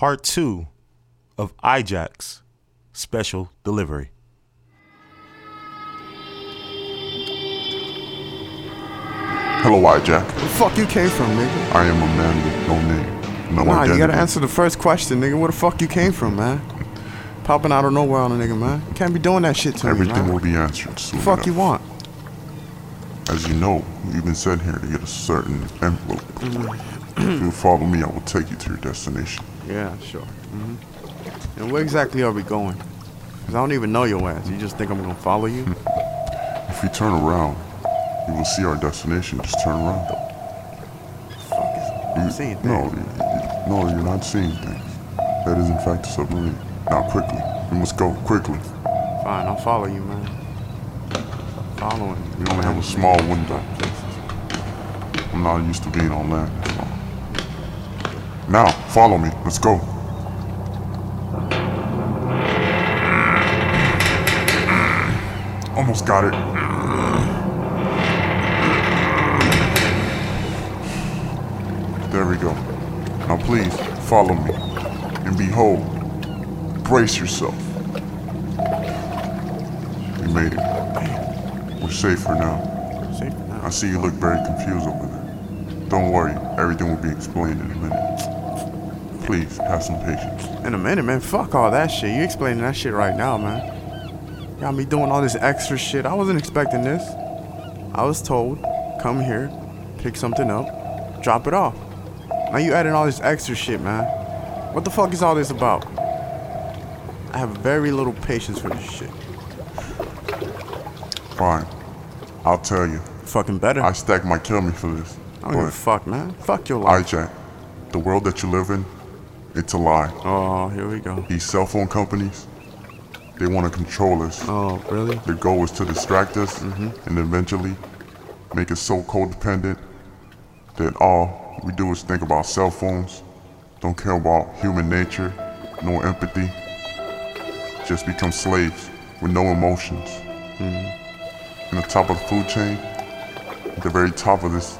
part two of IJAX special delivery. Hello, Jack. Where the fuck you came from, nigga? I am a man with no name, no Nah, identity. you gotta answer the first question, nigga. Where the fuck you came from, man? Popping out of nowhere on a nigga, man. You can't be doing that shit to Everything me. Everything will be answered soon the fuck you want? As you know, you've been sent here to get a certain envelope. Mm-hmm. if you follow me, I will take you to your destination. Yeah, sure. hmm And where exactly are we going? Cause I don't even know your ass. You just think I'm gonna follow you? If you turn around, you will see our destination. Just turn around. fuck is I'm seeing things. No, you- no, you're not seeing things. That is in fact a submarine. Now, quickly. We must go quickly. Fine, I'll follow you, man. Following. We only have a small window. I'm not used to being on land. Now, follow me. Let's go. Almost got it. There we go. Now please, follow me. And behold, brace yourself. We made it. We're safer now. Safe now. I see you look very confused over there. Don't worry, everything will be explained in a minute. Please, have some patience. In a minute, man. Fuck all that shit. You explaining that shit right now, man. Got me doing all this extra shit. I wasn't expecting this. I was told, come here, pick something up, drop it off. Now you adding all this extra shit, man. What the fuck is all this about? I have very little patience for this shit. Fine. I'll tell you. Fucking better. I I stack might kill me for this. don't give a fuck, man. Fuck your life. Jack, the world that you live in, it's a lie. Oh, here we go. These cell phone companies, they want to control us. Oh, really? Their goal is to distract us mm-hmm. and eventually make us so codependent that all we do is think about cell phones, don't care about human nature, no empathy, just become slaves with no emotions. Mm-hmm. In the top of the food chain, at the very top of this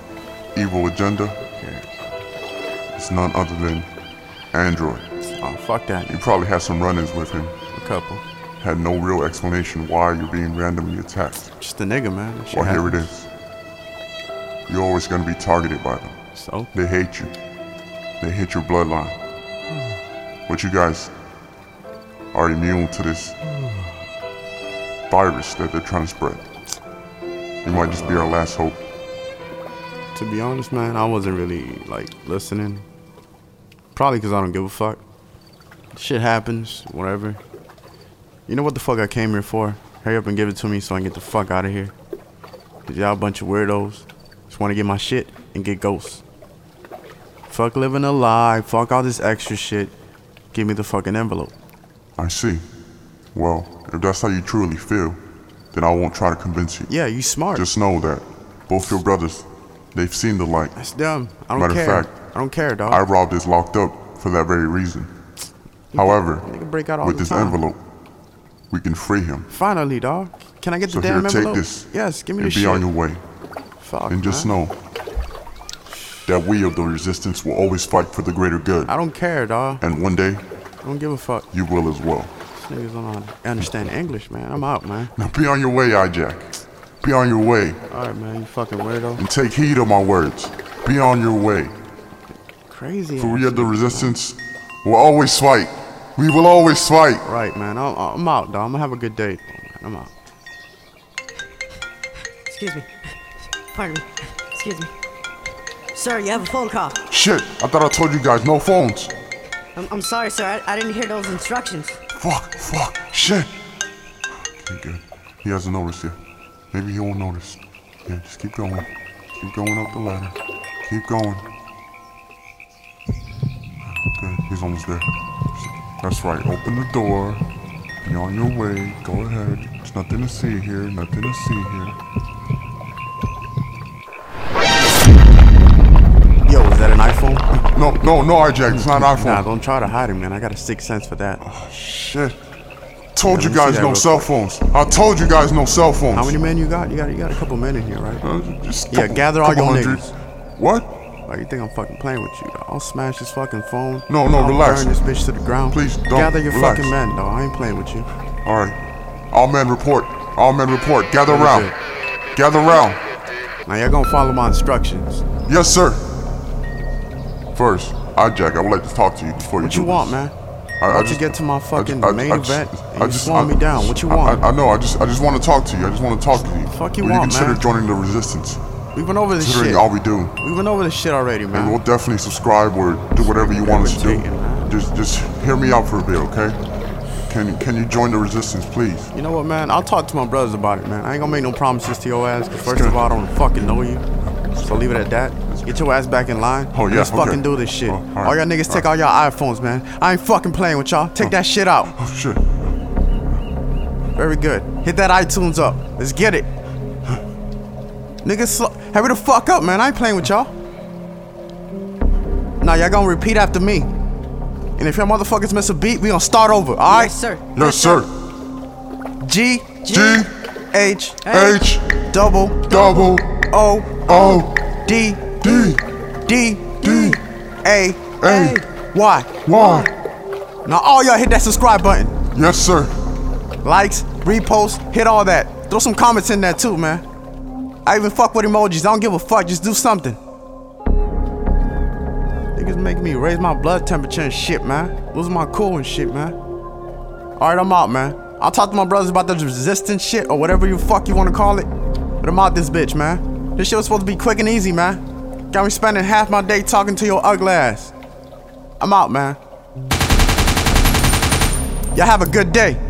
evil agenda, it's none other than Android. Oh, fuck that. You probably had some run-ins with him, A couple. had no real explanation why you're being randomly attacked. Just a nigga, man. Well, here it is. You're always going to be targeted by them. So? They hate you. They hate your bloodline. But you guys are immune to this virus that they're trying to spread. You might just be our last hope. To be honest, man, I wasn't really like listening. Probably because I don't give a fuck. Shit happens, whatever. You know what the fuck I came here for? Hurry up and give it to me so I can get the fuck out of here. Cause y'all a bunch of weirdos. Just want to get my shit and get ghosts. Fuck living a lie. Fuck all this extra shit. Give me the fucking envelope. I see. Well, if that's how you truly feel, then I won't try to convince you. Yeah, you smart. Just know that both your brothers, they've seen the light. That's dumb. I don't Matter of fact, I don't care, dog. I robbed is locked up for that very reason. However, Nigga break out all with this time. envelope, we can free him. Finally, dog. Can I get So the here, damn take envelope? this. Yes, give me the and the be shit. on your way. Fuck, And just man. know that we of the resistance will always fight for the greater good. I don't care, dog. And one day, I don't give a fuck. you will as well. These niggas don't know how to understand English, man. I'm out, man. Now be on your way, Jack. Be on your way. All right, man. You fucking weirdo. And take heed of my words. Be on your way. Crazy. For we ass of the resistance. We'll always fight. We will always fight. Right, man. I'm, I'm out, dog. I'm gonna have a good day. I'm out. Excuse me. Pardon me. Excuse me. Sir, you have a phone call. Shit, I thought I told you guys no phones. I'm, I'm sorry, sir. I, I didn't hear those instructions. Fuck, fuck, shit. Okay, good. He hasn't noticed yet. Maybe he won't notice. Yeah, just keep going. Keep going up the ladder. Keep going. Good, he's almost there. That's right, open the door. Be on your way. Go ahead. There's nothing to see here, nothing to see here. Yo, is that an iPhone? No, no, no, RJ, it's not iPhone. Nah, don't try to hide it, man. I got a sixth sense for that. Oh, Shit. Told Yeah, you let me see guys no cell phones. I told you guys no cell phones. How many men you got? You got you got a couple men in here, right? Uh, just Yeah, couple- gather all your hundred. niggas. What? Why you think I'm fucking playing with you? I'll smash this fucking phone. No, no, I'll relax. Burn this bitch to the ground. Please, don't. Gather your Relax. fucking men, dog. I ain't playing with you. All right. All men report. All men report. Gather Very round. Gather around. Now y'all gonna follow my instructions. Yes, sir. First, I Jack, I would like to talk to you before you What you want, this. man? I, I just- get to my fucking ju- I- main I just- event, and I you just- me down. What you want? I, I know. I just, I just want to talk to you. I just want to talk to you. Fuck you Will want, you consider man? joining the resistance? We went over this Considering shit. all we do, We went over this shit already, man. and we'll definitely subscribe or do whatever you want us to do. Just, just hear me out for a bit, okay? Can, can you join the resistance, please? You know what, man? I'll talk to my brothers about it, man. I ain't gonna make no promises to your ass. Cause first of all, I don't fucking know you. So leave it at that. Get your ass back in line. Oh, yeah, Let's okay. fucking do this shit. Oh, all right, all y'all niggas all take right. all y'all iPhones, man. I ain't fucking playing with y'all. Take oh. that shit out. Oh shit. Very good. Hit that iTunes up. Let's get it. Niggas, sl- hurry the fuck up, man. I ain't playing with y'all. Now y'all gonna repeat after me. And if y'all motherfuckers miss a beat, we gonna start over. All right? Yes, sir. Yes, sir. G G H H double double O O D D D D A A Y. Y. Now all y'all hit that subscribe button. Yes, sir. Likes, reposts, hit all that. Throw some comments in there too, man. I even fuck with emojis. I don't give a fuck. Just do something. Niggas make me raise my blood temperature and shit, man. Lose my cool and shit, man. Alright, I'm out, man. I'll talk to my brothers about the resistance shit or whatever you fuck you wanna call it. But I'm out this bitch, man. This shit was supposed to be quick and easy, man. Got me spending half my day talking to your ugly ass. I'm out, man. Y'all have a good day.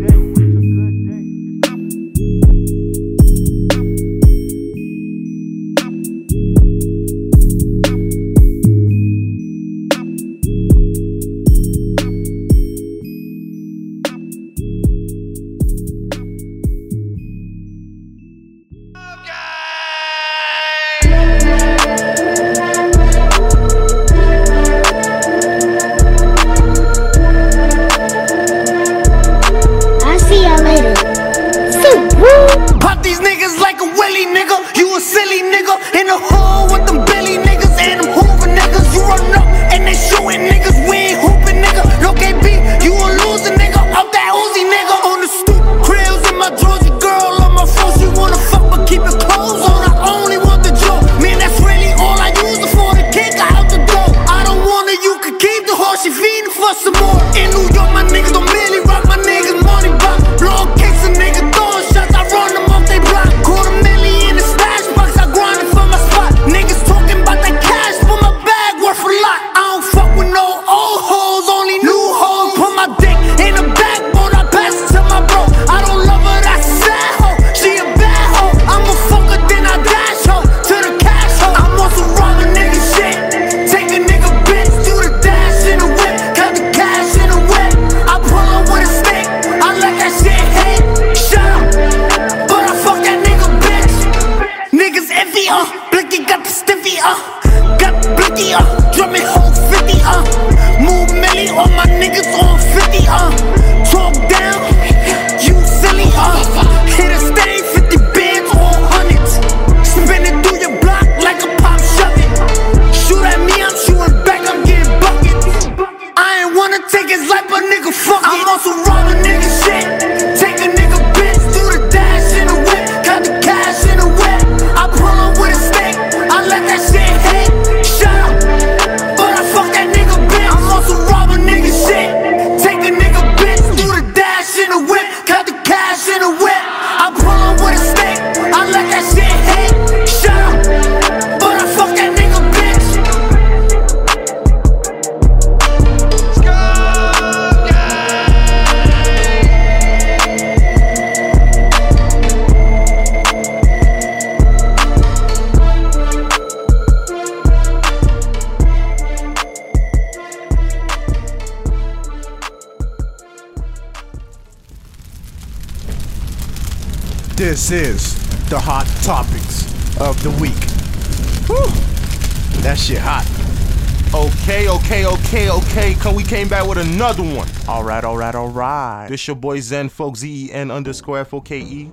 Come, we came back with another one. All right, all right, all right. This your boy Zen Folk Z E N underscore F O K E.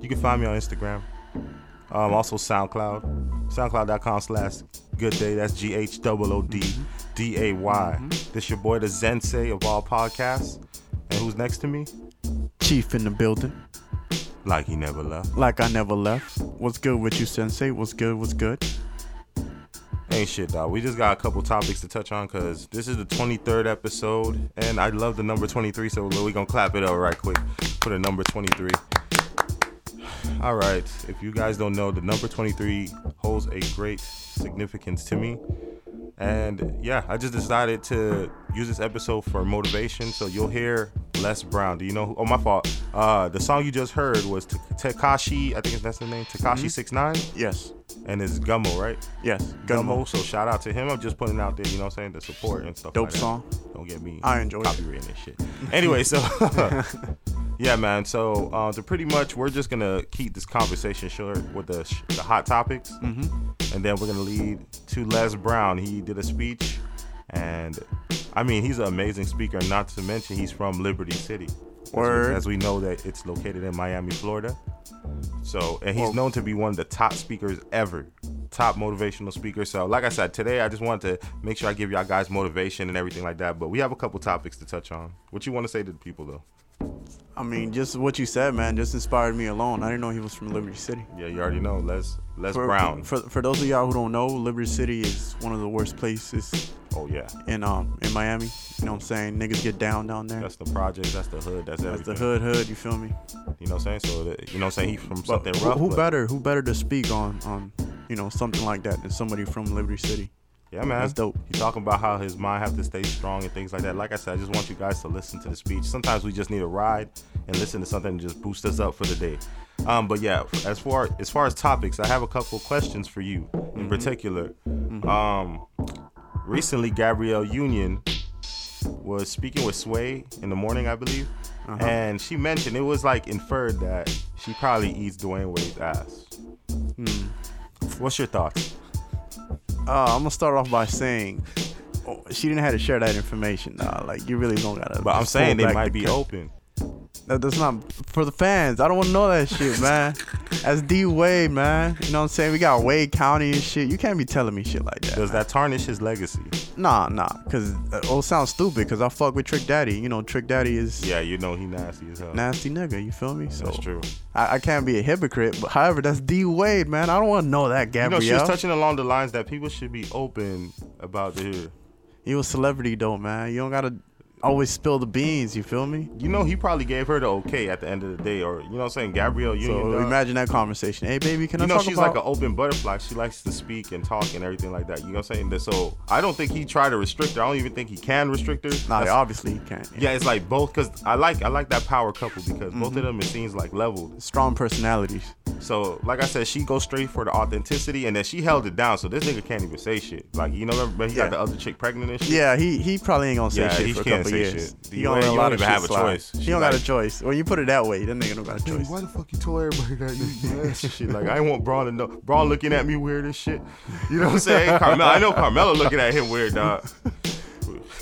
You can find me on Instagram. Um, also SoundCloud. SoundCloud.com slash good day. That's G H O O D D A Y. This your boy the Zensei of all podcasts. And who's next to me? Chief in the building. Like he never left. Like I never left. What's good with you, Sensei? What's good? What's good? Ain't shit, dog. We just got a couple topics to touch on because this is the 23rd episode, and I love the number 23, so we gonna clap it up right quick for the number 23. All right, if you guys don't know, the number 23 holds a great significance to me. And yeah, I just decided to use this episode for motivation. So you'll hear Les Brown. Do you know? Who, oh, my fault. Uh, the song you just heard was Tekashi. I think that's the name. Tekashi Six Nine, Yes. And it's Gummo, right? Yes. Gummo. So shout out to him. I'm just putting out there, you know what I'm saying, the support and stuff. Dope like that. song. Don't get me. I enjoy it. copywriting and shit. Anyway, so yeah, man. So uh, to pretty much, we're just gonna keep this conversation short with the sh- the hot topics, mm-hmm. and then we're gonna lead to Les Brown. He did a speech, and I mean, he's an amazing speaker. Not to mention, he's from Liberty City. As we- Word. As we know that it's located in Miami, Florida. So, and he's known to be one of the top speakers ever, top motivational speaker. So, like I said, today I just wanted to make sure I give y'all guys motivation and everything like that. But we have a couple topics to touch on. What you want to say to the people though? I mean, just what you said, man, just inspired me alone. I didn't know he was from Liberty City. Yeah, you already know. Les Les For, Brown. For, for those of y'all who don't know, Liberty City is one of the worst places oh yeah, in um in Miami. You know what I'm saying? Niggas get down down there. that's the project. That's the hood. That's That's everything. the hood hood. You feel me? You know what I'm saying? So that, you know what I'm saying? He's from But something who, rough. who but- better? Who better to speak on on you know something like that than somebody from Liberty City? Yeah, man. That's dope. He's talking about how his mind have to stay strong and things like that. Like I said, I just want you guys to listen to the speech. Sometimes we just need a ride and listen to something and just boost us up for the day. Um, but yeah, as far as far as topics, I have a couple questions for you Mm-hmm. in particular. Um, recently, Gabrielle Union was speaking with Sway in the morning, I believe, Uh-huh. and she mentioned it was like inferred that she probably eats Dwyane Wade's ass. Hmm. What's your thoughts? Uh, I'm gonna start off by saying oh, she didn't have to share that information. Nah, like you really don't gotta. But I'm saying they might the be curtain. open. That, that's not for the fans. I don't want to know that shit, man. That's D Wade, man. You know what I'm saying? We got Wade County and shit. You can't be telling me shit like that. Does man. that tarnish his legacy? Nah, nah. Cause uh, it'll sound stupid. Cause I fuck with Trick Daddy. You know, Trick Daddy is Yeah, you know he nasty as hell. nasty nigga. You feel me? So That's true. I, I can't be a hypocrite. But however, that's D Wade, man. I don't want to know that You Gabrielle. know, she was touching along the lines that people should be open about the. he was celebrity though, man. You don't gotta always spill the beans. You feel me? You know, he probably gave her the okay at the end of the day, or you know, what I'm saying Gabrielle Union. So dog. imagine that conversation. Hey, baby, can I talk? you I know, talk she's about? like an open butterfly. She likes to speak and talk and everything like that. You know what I'm saying? So I don't think he tried to restrict her. I don't even think he can restrict her. nah, That's- obviously you can't. yeah, it's like both because I like I like that power couple because both Mm-hmm. of them it seems like leveled. Strong personalities. So like I said, she goes straight for the authenticity, and then she held it down. So this nigga can't even say shit. Like you know, remember he Yeah. got the other chick pregnant and shit. Yeah, he he probably ain't gonna say Yeah, shit he for a can't couple say years. shit. He You gonna let a lot don't of even shit have a slide. choice. He She don't got a choice. When you put it that way, that nigga don't got a choice. Why the fuck you told everybody that you ass and shit? Like I ain't want Bron to know. Bron looking at me weird and shit. You know what I'm saying? Carmelo, I know Carmelo looking at him weird, dog.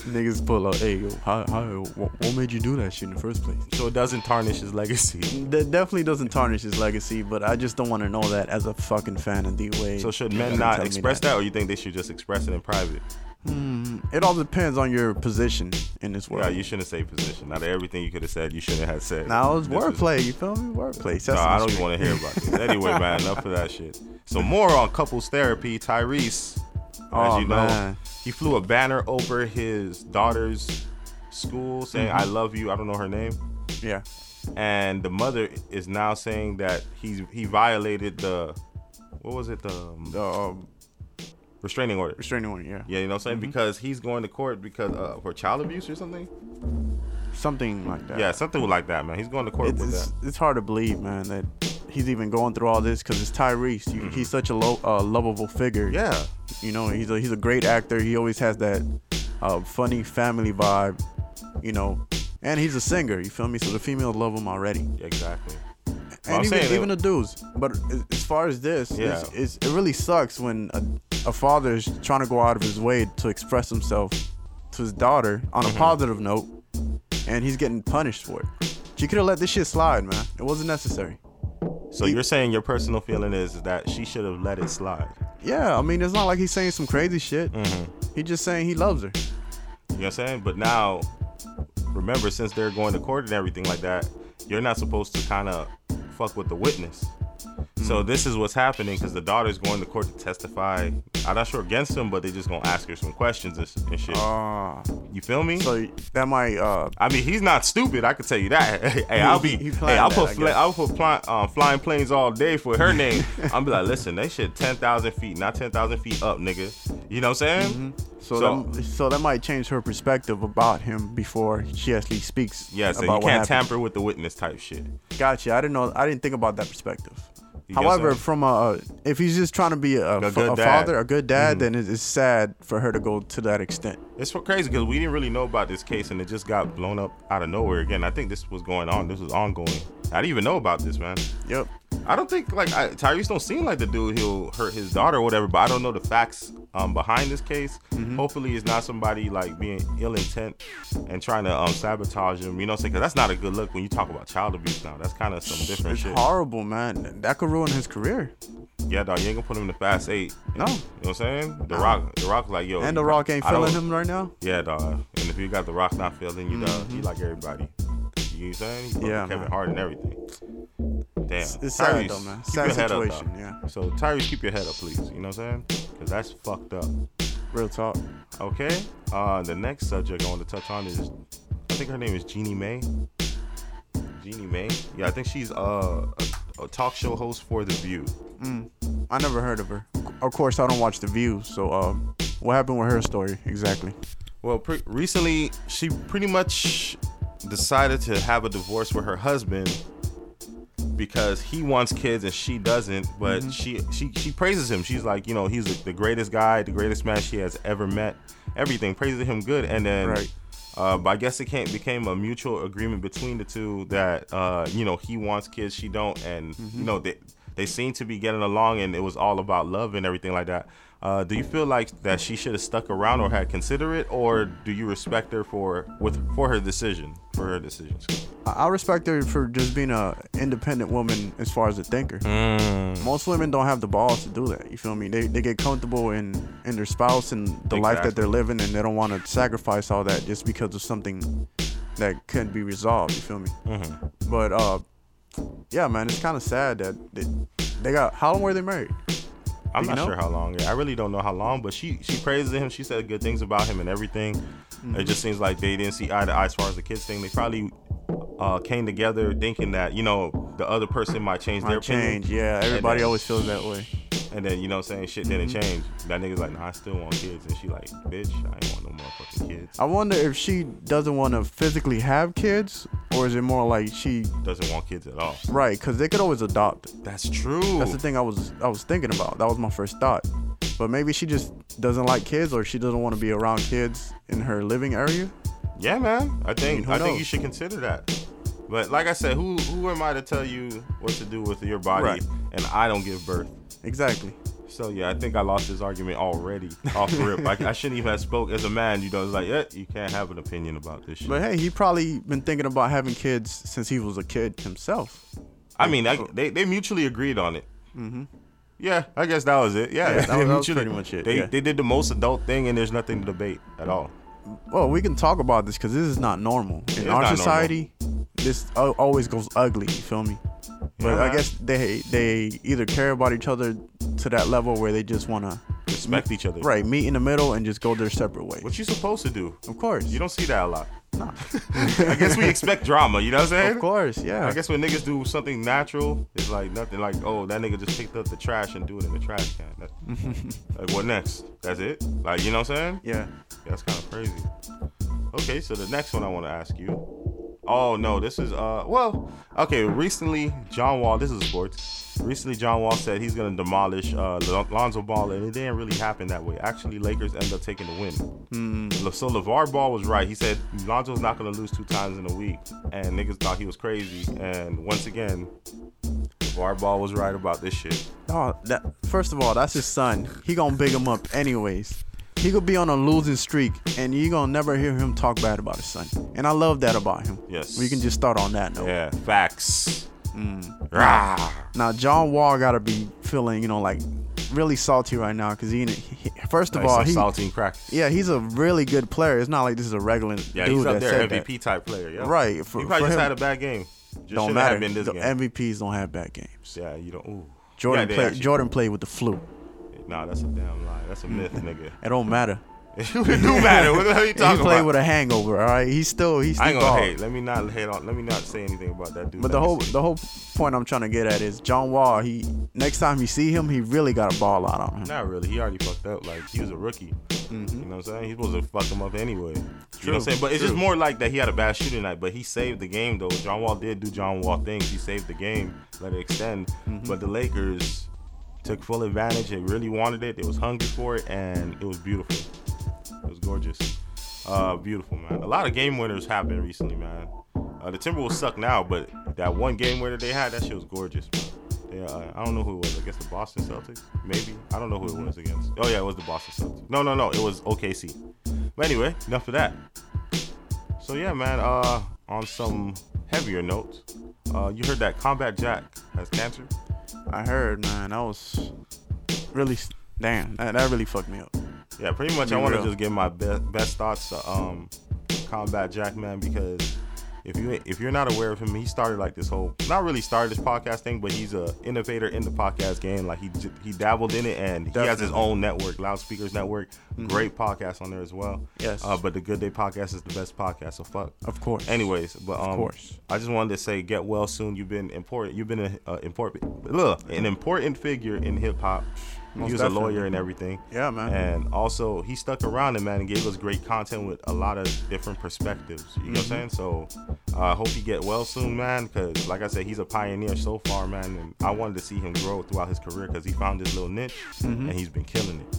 Niggas pull up. Hey, yo, how, how, what, what made you do that shit in the first place? So it doesn't tarnish his legacy. That definitely doesn't tarnish his legacy, but I just don't want to know that as a fucking fan of D Wade. So should men not tell me express that. or you think they should just express it in private? It all depends on your position in this world. Yeah, you shouldn't say position. Not everything you could have said, you shouldn't have said. now it's wordplay. You feel me? Wordplay. No, Sesame I don't even want to hear about this. Anyway, man, enough of that shit. So more on couples therapy. Tyrese, as Oh, you know, man. he flew a banner over his daughter's school saying Mm-hmm. "I love you." I don't know her name, Yeah. and the mother is now saying that he's he violated the what was it the um, The um, restraining order. restraining order. Yeah. Yeah, you know what I'm saying? Mm-hmm. Because he's going to court because uh, for child abuse or something. Something like that. Yeah, something like that, man. He's going to court It's, with it's, that. it's hard to believe, man, that he's even going through all this because it's Tyrese. You, He's such a low, uh, lovable figure. Mm-hmm. Yeah, You know, he's a he's a great actor. He always has that uh, funny family vibe. You know, and he's a singer. You feel me? So the females love him already. exactly. And even, even the dudes. But as- far as this, Yeah. it's, it's, it really sucks when a, a father is trying to go out of his way to express himself to his daughter on Mm-hmm. a positive note, and he's getting punished for it. She could have let this shit slide, man. It wasn't necessary. So you're saying your personal feeling is that she should have let it slide. Yeah, I mean, it's not like he's saying some crazy shit. Mm-hmm. He's just saying he loves her. You know what I'm saying? But now, remember, since they're going to court and everything like that, you're not supposed to kind of fuck with the witness. So this is what's happening because the daughter's going to court to testify. I'm not sure against him, but they just gonna ask her some questions and, and shit. Ah, you feel me? so that might uh, I mean, he's not stupid. I can tell you that. hey, I'll be. He hey, I'll put. Guess. I'll put fly, um, flying planes all day for her name. I'll be like, listen, they shit ten thousand feet, not ten thousand feet up, nigga. You know what I'm saying? So, So- that, so that might change her perspective about him before she actually speaks. Yeah, so you can't tamper with the witness type shit. Gotcha. I didn't know. I didn't think about that perspective. You However, from a if he's just trying to be a, A fa- good a father, a good dad, Mhm. then it's, it's sad for her to go to that extent. It's crazy because we didn't really know about this case and it just got blown up out of nowhere again. I think this was going on. This was ongoing. I didn't even know about this, man. Yep. I don't think like I, Tyrese don't seem like the dude he'll hurt his daughter or whatever, but I don't know the facts um, behind this case. Mm-hmm. Hopefully, it's not somebody like being ill intent and trying to um, sabotage him. You know, what I'm saying? 'Cause that's not a good look when you talk about child abuse. Now that's kind of some different It's shit. horrible, man. That could ruin his career. Yeah, dog, you ain't gonna put him in the fast eight. No. you know what I'm saying? The Rock, the Rock, like yo, And The Rock ain't feeling him right now. Yeah, dog. And if you got the Rock not feeling you, dog, he like everybody. You know what I'm saying? He fuck Mm-hmm. Yeah, Kevin man. Hart and everything. Damn. It's- sad though, man. keep Sad your head up, situation, yeah. So Tyrese, keep your head up, please. You know what I'm saying? Cause that's fucked up. Real talk. Okay. Uh, the next subject I want to touch on is, I think her name is Jeannie Mai. Jeannie Mai. Yeah, I think she's uh, a, a talk show host for The View. I never heard of her. Of course, I don't watch The View. So, um, what happened with her story exactly? Well, pre- recently she pretty much decided to have a divorce with her husband because he wants kids and she doesn't. But Mm-hmm. she she she praises him. She's like, you know, he's the greatest guy, the greatest man she has ever met. Everything praises him good, and then. Right. Uh, but I guess it can't became a mutual agreement between the two that uh, you know he wants kids, she don't, and Mm-hmm. you know they they seem to be getting along, and it was all about love and everything like that. Uh, do you feel like that she should have stuck around or had considered it, or do you respect her for with for her decision for her decisions? I, respect her for just being a independent woman as far as a thinker. Mm. Most women don't have the balls to do that. You feel me? They, they get comfortable in in their spouse and the life that they're living, and they don't want to sacrifice all that just because of something that couldn't be resolved. You feel me? Mm-hmm. But uh, yeah, man, it's kind of sad that they, they got. How long were they married? I'm not know? sure how long. I really don't know how long, but she she praises him. She said good things about him and everything. Mm-hmm. It just seems like they didn't see eye to eye as far as the kids thing. They probably uh, came together thinking that you know the other person might change their change. opinion. Yeah, everybody always feels that way. And then you know what I'm saying shit didn't Mm-hmm. change. That nigga's like, nah, I still want kids, and she like, bitch, I ain't want no motherfucking kids. I wonder if she doesn't want to physically have kids, or is it more like she Doesn't want kids at all. right? Because they could always adopt. That's true. That's the thing I was I was thinking about. That was my first thought. But maybe she just doesn't like kids, or she doesn't want to be around kids in her living area. Yeah, man. I think mean, I, think you should consider that. But like I said, who who am I to tell you what to do with your body? Right. And I don't give birth. Exactly. So yeah, I think I lost this argument already off rip. I, I shouldn't even have spoke as a man. You know, it's like, yeah, you can't have an opinion about this shit. But hey, he probably been thinking about having kids since he was a kid himself. I mean, I, they they mutually agreed on it. Mm-hmm. Yeah, I guess that was it. Yeah, Yeah, that was- that was pretty much it, They yeah. they did the most adult thing, and there's nothing to debate at all. Well, we can talk about this because this is not normal in is our not normal. society. This always goes ugly. You feel me? But Yeah. I uh-huh. guess they they either care about each other to that level where they just wanna Respect each other. right meet in the middle and just go their separate ways. What you supposed to do? of course, You don't see that a lot. Nah. I guess we expect drama. You know what I'm saying? Of course, yeah. I guess when niggas do something natural, it's like nothing like, oh, that nigga just picked up the trash and do it in the trash can. That, like, what next? That's it? Like, you know what I'm saying? yeah. That's kind of crazy. Okay, so the next one I want to ask you. Oh no, this is uh well, okay. Recently, John Wall. This is sports. Recently, John Wall said he's gonna demolish uh Lon- Lonzo Ball, and it didn't really happen that way. Actually, Lakers end up taking the win. So LeVar Ball was right. He said Lonzo's not gonna lose two times in a week, and niggas thought he was crazy. And once again, LeVar Ball was right about this shit. Oh, that first of all, that's his son. He gonna big him up anyways. He could be on a losing streak, and you're gonna never hear him talk bad about his son. And I love that about him. Yes. We can just start on that note. Yeah, facts. Mm. Rah. Now John Wall gotta be feeling, you know, like really salty right now because he, he. First of Nice, all, some he. saltine crackers. Yeah, he's a really good player. It's not like this is a regular Yeah, dude he's up that there, MVP that. type player. Yeah, Right, for- he probably for just him- had a bad game. Just Don't matter. Have been this the game. MVPs don't have bad games. yeah, you don't. Ooh. Jordan Yeah, played. actually- Jordan played with the flu. Nah, that's a damn lie. That's a myth, nigga. It don't matter. it do matter. What the hell you talking about? he played about? with a hangover. All right, he's still he's still I ain't gonna hate. Let me not hate on. Let me not say anything about that dude. But Let the whole see. the whole point I'm trying to get at is John Wall. He next time you see him, he really got a ball out on him. Not really. He already fucked up. Like he was a rookie. You know what I'm saying? He's supposed to fuck him up anyway. You know what I'm saying? But it's just more like that he had a bad shooting night, but he saved the game though. John Wall did do John Wall things. He saved the game, let it extend. Mm-hmm. But the Lakers took full advantage. They really wanted it. They was hungry for it, and it was beautiful. It was gorgeous. Uh, beautiful, man. A lot of game winners happened recently, man. Uh, the Timberwolves suck now, but that one game winner they had, that shit was gorgeous, man. Yeah, uh, I don't know who it was. I guess the Boston Celtics, maybe. I don't know who it was against. Oh yeah, it was the Boston Celtics. No, no, no, it was OKC. But anyway, enough of that. So yeah, man. Uh, on some heavier notes, uh, you heard that Combat Jack has cancer. I heard, man. That was really damn. That, that really fucked me up. Yeah, pretty much. Be I want to just give my best best thoughts to um, Combat Jack, man, because if you if you're not aware of him, he started like this whole not really started this podcast thing, but he's a innovator in the podcast game. Like he he dabbled in it, and he has his own network, Loudspeakers Network. Great podcast on there as well. Yes. Uh, but the Good Day Podcast is the best podcast. So fuck. Of course. Anyways, but um, course. I just wanted to say, get well soon. You've been important. You've been a, uh, important, ugh, an important figure in hip hop. Most He was a lawyer and everything. Yeah, man. And also, he stuck around and man, and gave us great content with a lot of different perspectives. You know what I'm mm-hmm. saying? So, uh, I hope you get well soon, man. Because, like I said, he's a pioneer so far, man. And I wanted to see him grow throughout his career because he found his little niche mm-hmm. and he's been killing it.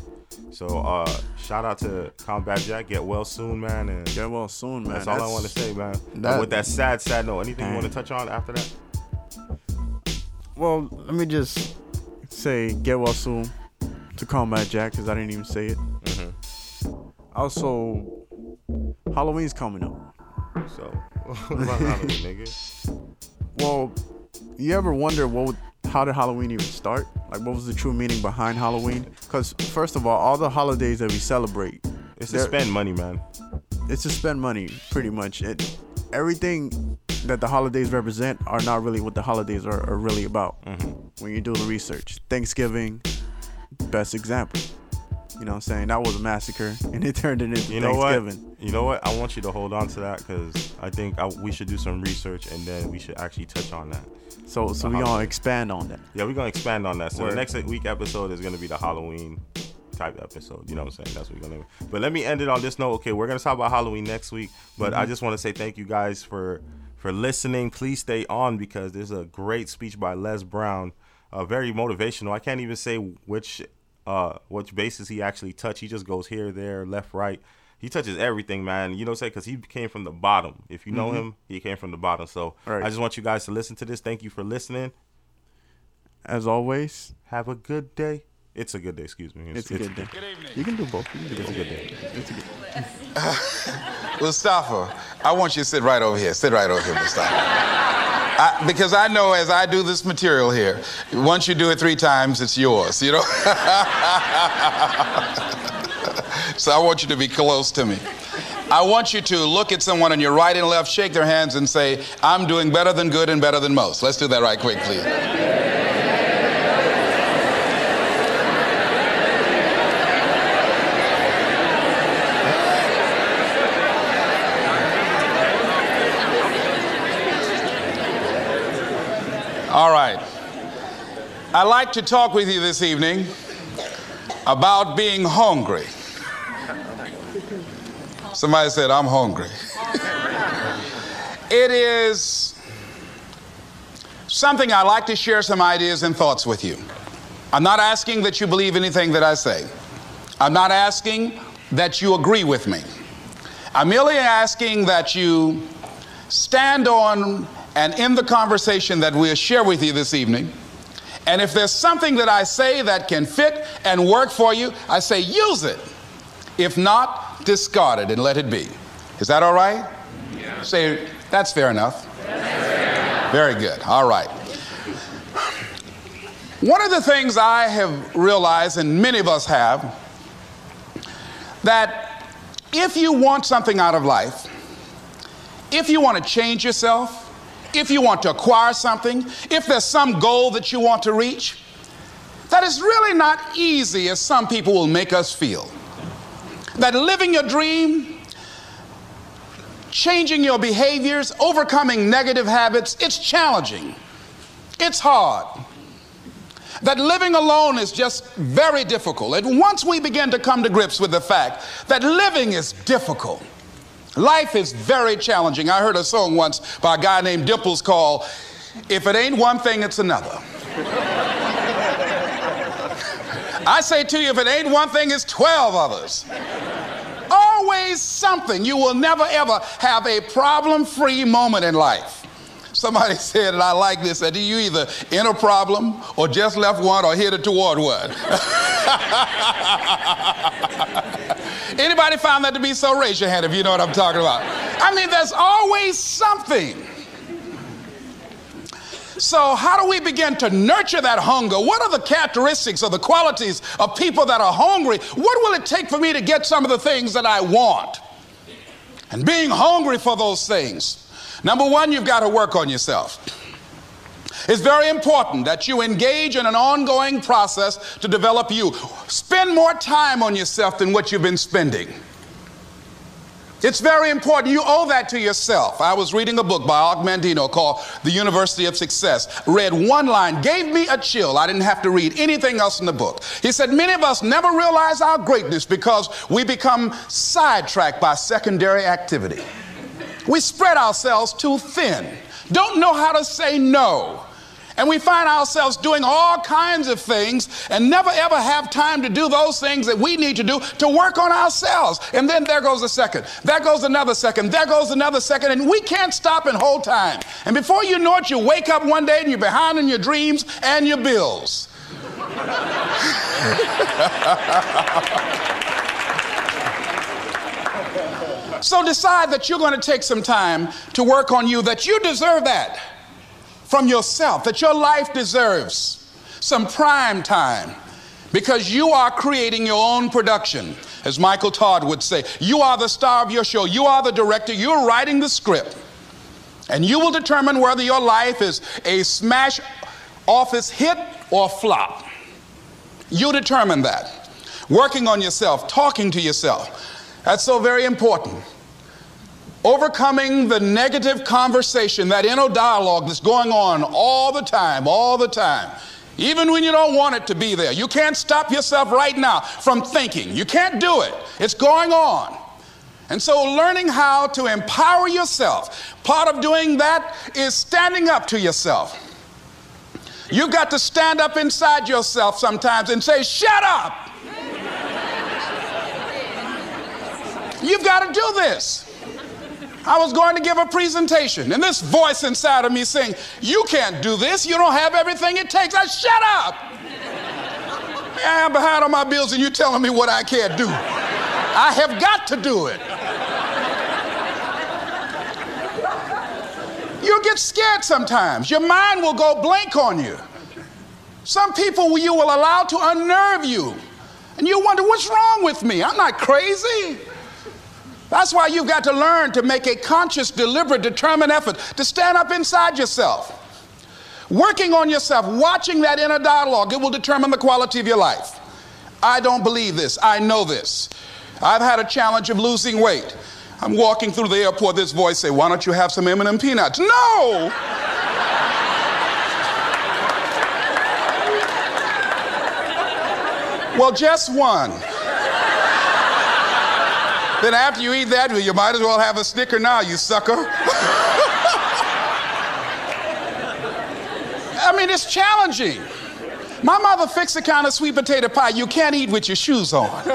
So, uh, shout out to Combat Jack. Get well soon, man. And Get well soon, man. that's all I want to say, man. that- with that sad, sad note, anything you want to touch on after that? Well, let me just say get well soon to Combat Jack because I didn't even say it. Mm-hmm. Also, Halloween's coming up. So, what about Halloween, nigga? Well, you ever wonder what would, how did Halloween even start? Like, what was the true meaning behind Halloween? Because first of all, all the holidays that we celebrate, It's to spend money, man. it's to spend money, pretty much. It, everything that the holidays represent are not really what the holidays are, are really about. Mm-hmm. When you do the research, Thanksgiving, best example. You know what I'm saying? That was a massacre, and it turned into You know Thanksgiving. what? You know what? I want you to hold on to that because I think I, we should do some research and then we should actually touch on that. So, so we Halloween. gonna expand on that. Yeah, we're gonna expand on that. So Word. the next week episode is gonna be the Halloween type episode. You know what I'm saying? That's what we're gonna. Do. But let me end it on this note. Okay, we're gonna talk about Halloween next week. But Mm-hmm. I just want to say thank you guys for for listening. Please stay on because there's a great speech by Les Brown. Uh, very motivational. I can't even say which uh which bases he actually touched. He just goes here, there, left, right. He touches everything, man. You know what I'm saying? Because he came from the bottom. If you know him, he came from the bottom. So Mm-hmm. Right. I just want you guys to listen to this. Thank you for listening. As always, Have a good day. It's a good day, excuse me. it's a good day. You can do both. You can do It's a good day. It's a good. Mustafa, I want you to sit right over here. Sit right over here, Mustafa. I, because I know as I do this material here, once you do it three times, it's yours, you know? so I want you to be close to me. I want you to look at someone on your right and left, shake their hands, and say, I'm doing better than good and better than most. Let's do that right quick, please. All right. I'd like to talk with you this evening about being hungry. Somebody said, I'm hungry. it is something I like to share some ideas and thoughts with you. I'm not asking that you believe anything that I say. I'm not asking that you agree with me. I'm merely asking that you stand on and in the conversation that we'll share with you this evening, And if there's something that I say that can fit and work for you, I say use it. If not, discard it and let it be. Is that all right? Yeah. Say, that's fair enough. Very good. All right. One of the things I have realized, and many of us have, that if you want something out of life, if you want to change yourself, if you want to acquire something, if there's some goal that you want to reach, that is really not easy as some people will make us feel. That living your dream, changing your behaviors, overcoming negative habits, it's challenging. It's hard. That living alone is just very difficult. And once we begin to come to grips with the fact that living is difficult, Life is very challenging. I heard a song once by a guy named Dimples called If It Ain't One Thing, It's Another. I say to you, if it ain't one thing, it's 12 others. Always something. You will never ever have a problem free moment in life. Somebody said, and I like this, that you either in a problem or just left one or headed toward one. Anybody found that to be so? Raise your hand if you know what I'm talking about. I mean, there's always something. So, how do we begin to nurture that hunger? What are the characteristics or the qualities of people that are hungry? What will it take for me to get some of the things that I want? And being hungry for those things. Number one, you've got to work on yourself. It's very important that you engage in an ongoing process to develop you. Spend more time on yourself than what you've been spending. It's very important. You owe that to yourself. I was reading a book by Og Mandino called The University of Success. Read one line, gave me a chill. I didn't have to read anything else in the book. He said, Many of us never realize our greatness because we become sidetracked by secondary activity. We spread ourselves too thin, don't know how to say no. And we find ourselves doing all kinds of things and never ever have time to do those things that we need to do to work on ourselves. And then there goes a second, there goes another second, there goes another second, and we can't stop and hold time. And before you know it, you wake up one day and you're behind in your dreams and your bills. so decide that you're going to take some time to work on you, that you deserve that from yourself that your life deserves some prime time because you are creating your own production. As Michael Todd would say, you are the star of your show, you are the director, you're writing the script. And you will determine whether your life is a smash office hit or flop. You determine that. Working on yourself, talking to yourself. That's so very important overcoming the negative conversation, that inner dialogue that's going on all the time, all the time. Even when you don't want it to be there. You can't stop yourself right now from thinking. You can't do it. It's going on. And so, learning how to empower yourself, part of doing that is standing up to yourself. You've got to stand up inside yourself sometimes and say, Shut up! You've got to do this. I was going to give a presentation, and this voice inside of me saying, You can't do this. You don't have everything it takes. I shut up. I am behind on my bills, and you're telling me what I can't do. I have got to do it. You'll get scared sometimes. Your mind will go blank on you. Some people you will allow to unnerve you. And you wonder, what's wrong with me? I'm not crazy. That's why you've got to learn to make a conscious, deliberate, determined effort to stand up inside yourself. Working on yourself, watching that inner dialogue, it will determine the quality of your life. I don't believe this. I know this. I've had a challenge of losing weight. I'm walking through the airport, this voice say, why don't you have some M&M peanuts? No! well, just one. Then after you eat that, you might as well have a Snicker now, you sucker. I mean, it's challenging. My mother fixed a kind of sweet potato pie you can't eat with your shoes on.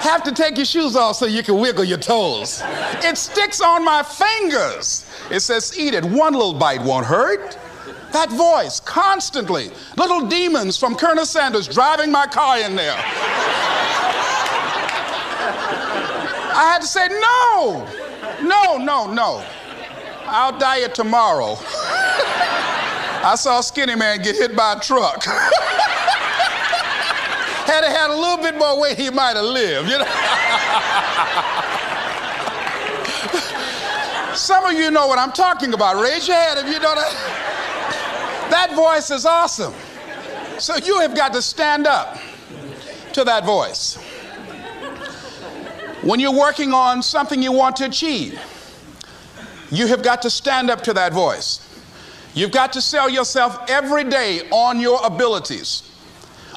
Have to take your shoes off so you can wiggle your toes. It sticks on my fingers. It says, eat it. One little bite won't hurt. That voice, constantly. Little demons from Colonel Sanders driving my car in there. I had to say, no, no, no, no. I'll die it tomorrow. I saw a skinny man get hit by a truck. had he had a little bit more weight, he might have lived, you know. Some of you know what I'm talking about. Raise your hand if you know that. That voice is awesome. So you have got to stand up to that voice. When you're working on something you want to achieve, you have got to stand up to that voice. You've got to sell yourself every day on your abilities,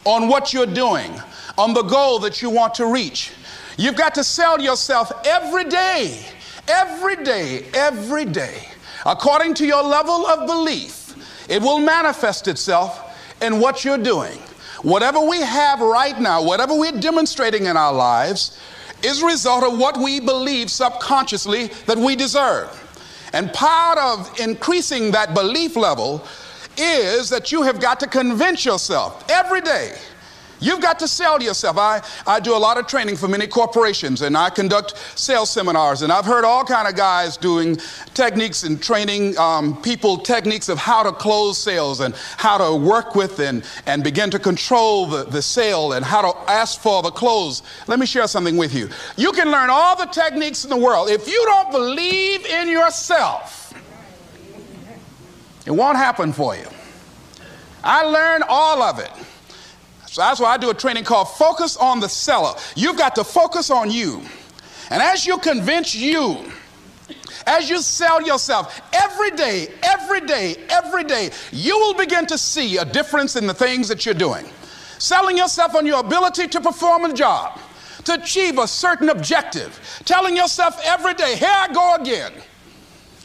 on what you're doing, on the goal that you want to reach. You've got to sell yourself every day, every day, every day. According to your level of belief, it will manifest itself in what you're doing. Whatever we have right now, whatever we're demonstrating in our lives, is a result of what we believe subconsciously that we deserve. And part of increasing that belief level is that you have got to convince yourself every day You've got to sell yourself. I, I do a lot of training for many corporations and I conduct sales seminars and I've heard all kind of guys doing techniques and training um, people techniques of how to close sales and how to work with and, and begin to control the, the sale and how to ask for the close. Let me share something with you. You can learn all the techniques in the world. If you don't believe in yourself, it won't happen for you. I learned all of it. So that's why I do a training called Focus on the Seller. You've got to focus on you. And as you convince you, as you sell yourself every day, every day, every day, you will begin to see a difference in the things that you're doing. Selling yourself on your ability to perform a job, to achieve a certain objective. Telling yourself every day, here I go again.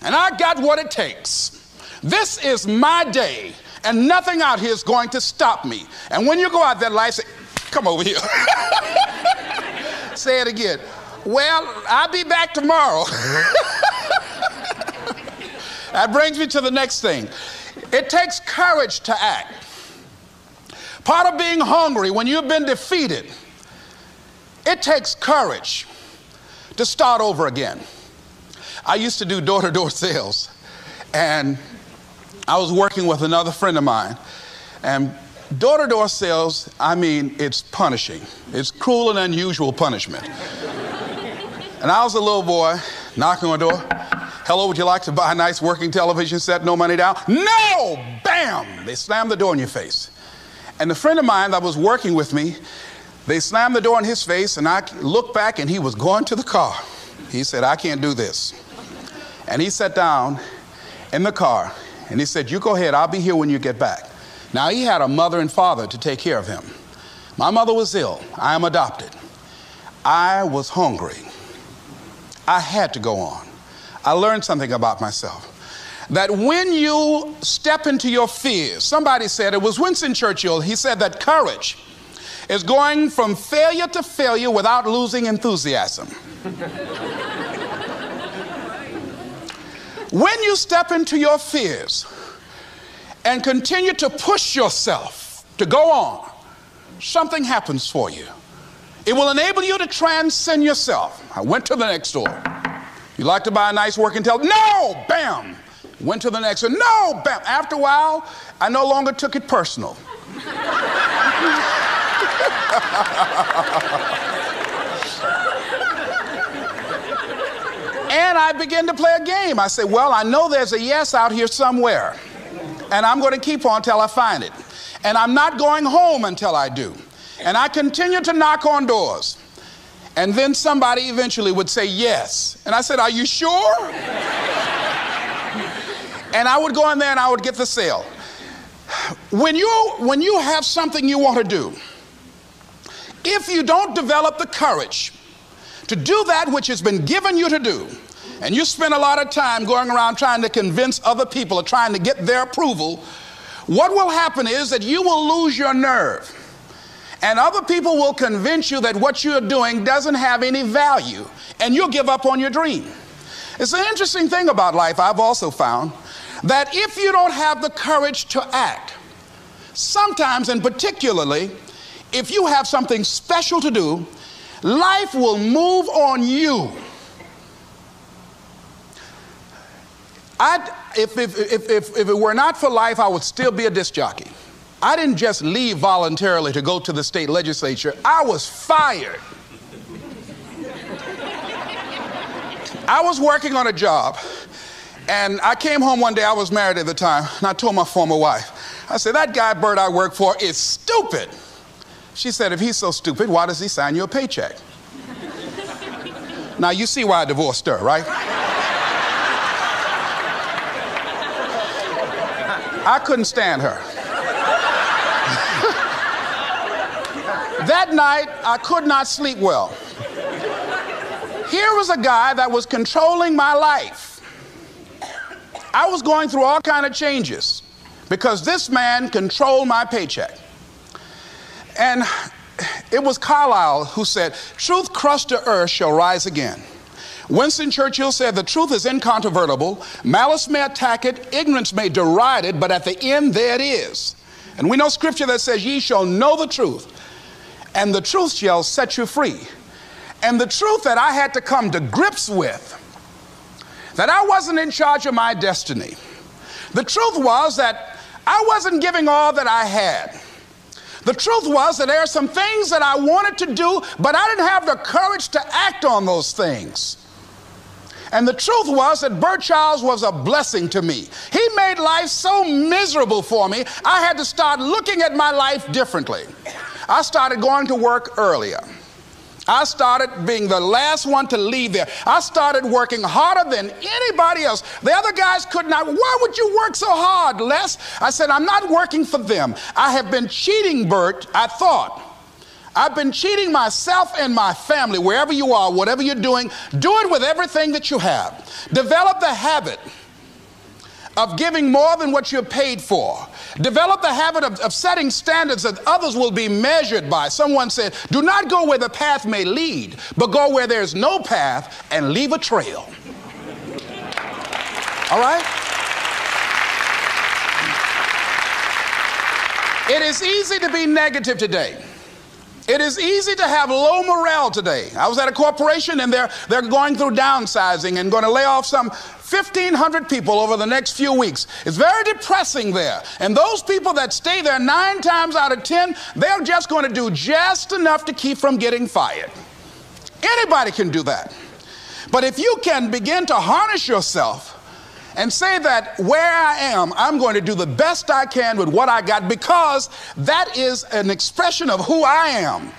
And I got what it takes. This is my day and nothing out here is going to stop me. And when you go out there, life say, come over here. say it again. Well, I'll be back tomorrow. that brings me to the next thing. It takes courage to act. Part of being hungry when you've been defeated, it takes courage to start over again. I used to do door to door sales, and I was working with another friend of mine, and door to door sales, I mean, it's punishing. It's cruel and unusual punishment. and I was a little boy knocking on the door. Hello, would you like to buy a nice working television set? No money down? No! Bam! They slammed the door in your face. And the friend of mine that was working with me, they slammed the door in his face, and I looked back and he was going to the car. He said, I can't do this. And he sat down in the car and he said, You go ahead, I'll be here when you get back. Now, he had a mother and father to take care of him. My mother was ill. I am adopted. I was hungry. I had to go on. I learned something about myself. That when you step into your fears, somebody said, it was Winston Churchill, he said that courage is going from failure to failure without losing enthusiasm. When you step into your fears and continue to push yourself to go on, something happens for you. It will enable you to transcend yourself. I went to the next door. You like to buy a nice working television? No! Bam! Went to the next one. No! Bam! After a while, I no longer took it personal. And I began to play a game. I said, Well, I know there's a yes out here somewhere, and I'm going to keep on until I find it. And I'm not going home until I do. And I continue to knock on doors. And then somebody eventually would say yes. And I said, Are you sure? and I would go in there and I would get the sale. When you, when you have something you want to do, if you don't develop the courage to do that which has been given you to do, and you spend a lot of time going around trying to convince other people or trying to get their approval, what will happen is that you will lose your nerve. And other people will convince you that what you're doing doesn't have any value, and you'll give up on your dream. It's an interesting thing about life, I've also found, that if you don't have the courage to act, sometimes and particularly if you have something special to do, life will move on you. I'd, if, if, if, if, if it were not for life, I would still be a disc jockey. I didn't just leave voluntarily to go to the state legislature, I was fired. I was working on a job, and I came home one day, I was married at the time, and I told my former wife, I said, That guy Bert I work for is stupid. She said, If he's so stupid, why does he sign you a paycheck? now, you see why I divorced her, right? I couldn't stand her. that night, I could not sleep well. Here was a guy that was controlling my life. I was going through all kind of changes because this man controlled my paycheck. And it was Carlyle who said, Truth crushed to earth shall rise again. Winston Churchill said, The truth is incontrovertible. Malice may attack it, ignorance may deride it, but at the end, there it is. And we know scripture that says, Ye shall know the truth, and the truth shall set you free. And the truth that I had to come to grips with, that I wasn't in charge of my destiny. The truth was that I wasn't giving all that I had. The truth was that there are some things that I wanted to do, but I didn't have the courage to act on those things. And the truth was that Bert Childs was a blessing to me. He made life so miserable for me, I had to start looking at my life differently. I started going to work earlier. I started being the last one to leave there. I started working harder than anybody else. The other guys could not. Why would you work so hard, Les? I said, I'm not working for them. I have been cheating, Bert, I thought. I've been cheating myself and my family, wherever you are, whatever you're doing, do it with everything that you have. Develop the habit of giving more than what you're paid for. Develop the habit of, of, setting standards that others will be measured by. Someone said, Do not go where the path may lead, but go where there's no path and leave a trail. All right? It is easy to be negative today. It is easy to have low morale today. I was at a corporation and they're, they're going through downsizing and going to lay off some 1,500 people over the next few weeks. It's very depressing there. And those people that stay there nine times out of 10, they're just going to do just enough to keep from getting fired. Anybody can do that. But if you can begin to harness yourself and say that where I am, I'm going to do the best I can with what I got because that is an expression of who I am.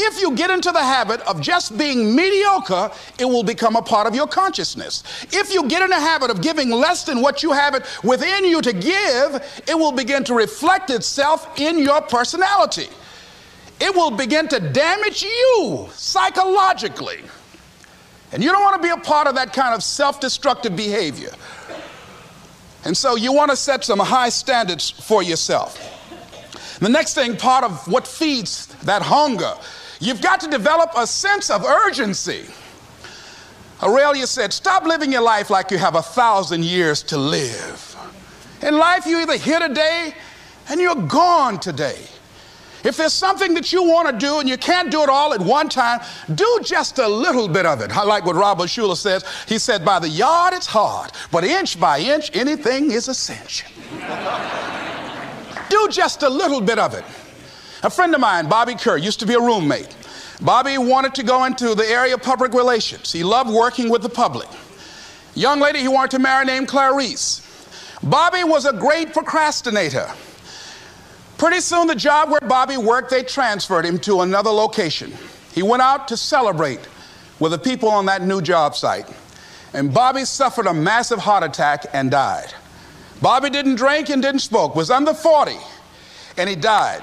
If you get into the habit of just being mediocre, it will become a part of your consciousness. If you get in the habit of giving less than what you have it within you to give, it will begin to reflect itself in your personality. It will begin to damage you psychologically. And you don't want to be a part of that kind of self destructive behavior. And so you want to set some high standards for yourself. The next thing, part of what feeds that hunger, you've got to develop a sense of urgency. Aurelia said, Stop living your life like you have a thousand years to live. In life, you're either here today and you're gone today. If there's something that you want to do and you can't do it all at one time, do just a little bit of it. I like what Robert Schuller says. He said, by the yard it's hard, but inch by inch, anything is a cinch. do just a little bit of it. A friend of mine, Bobby Kerr, used to be a roommate. Bobby wanted to go into the area of public relations. He loved working with the public. Young lady he wanted to marry named Clarice. Bobby was a great procrastinator. Pretty soon, the job where Bobby worked, they transferred him to another location. He went out to celebrate with the people on that new job site. And Bobby suffered a massive heart attack and died. Bobby didn't drink and didn't smoke, was under 40, and he died.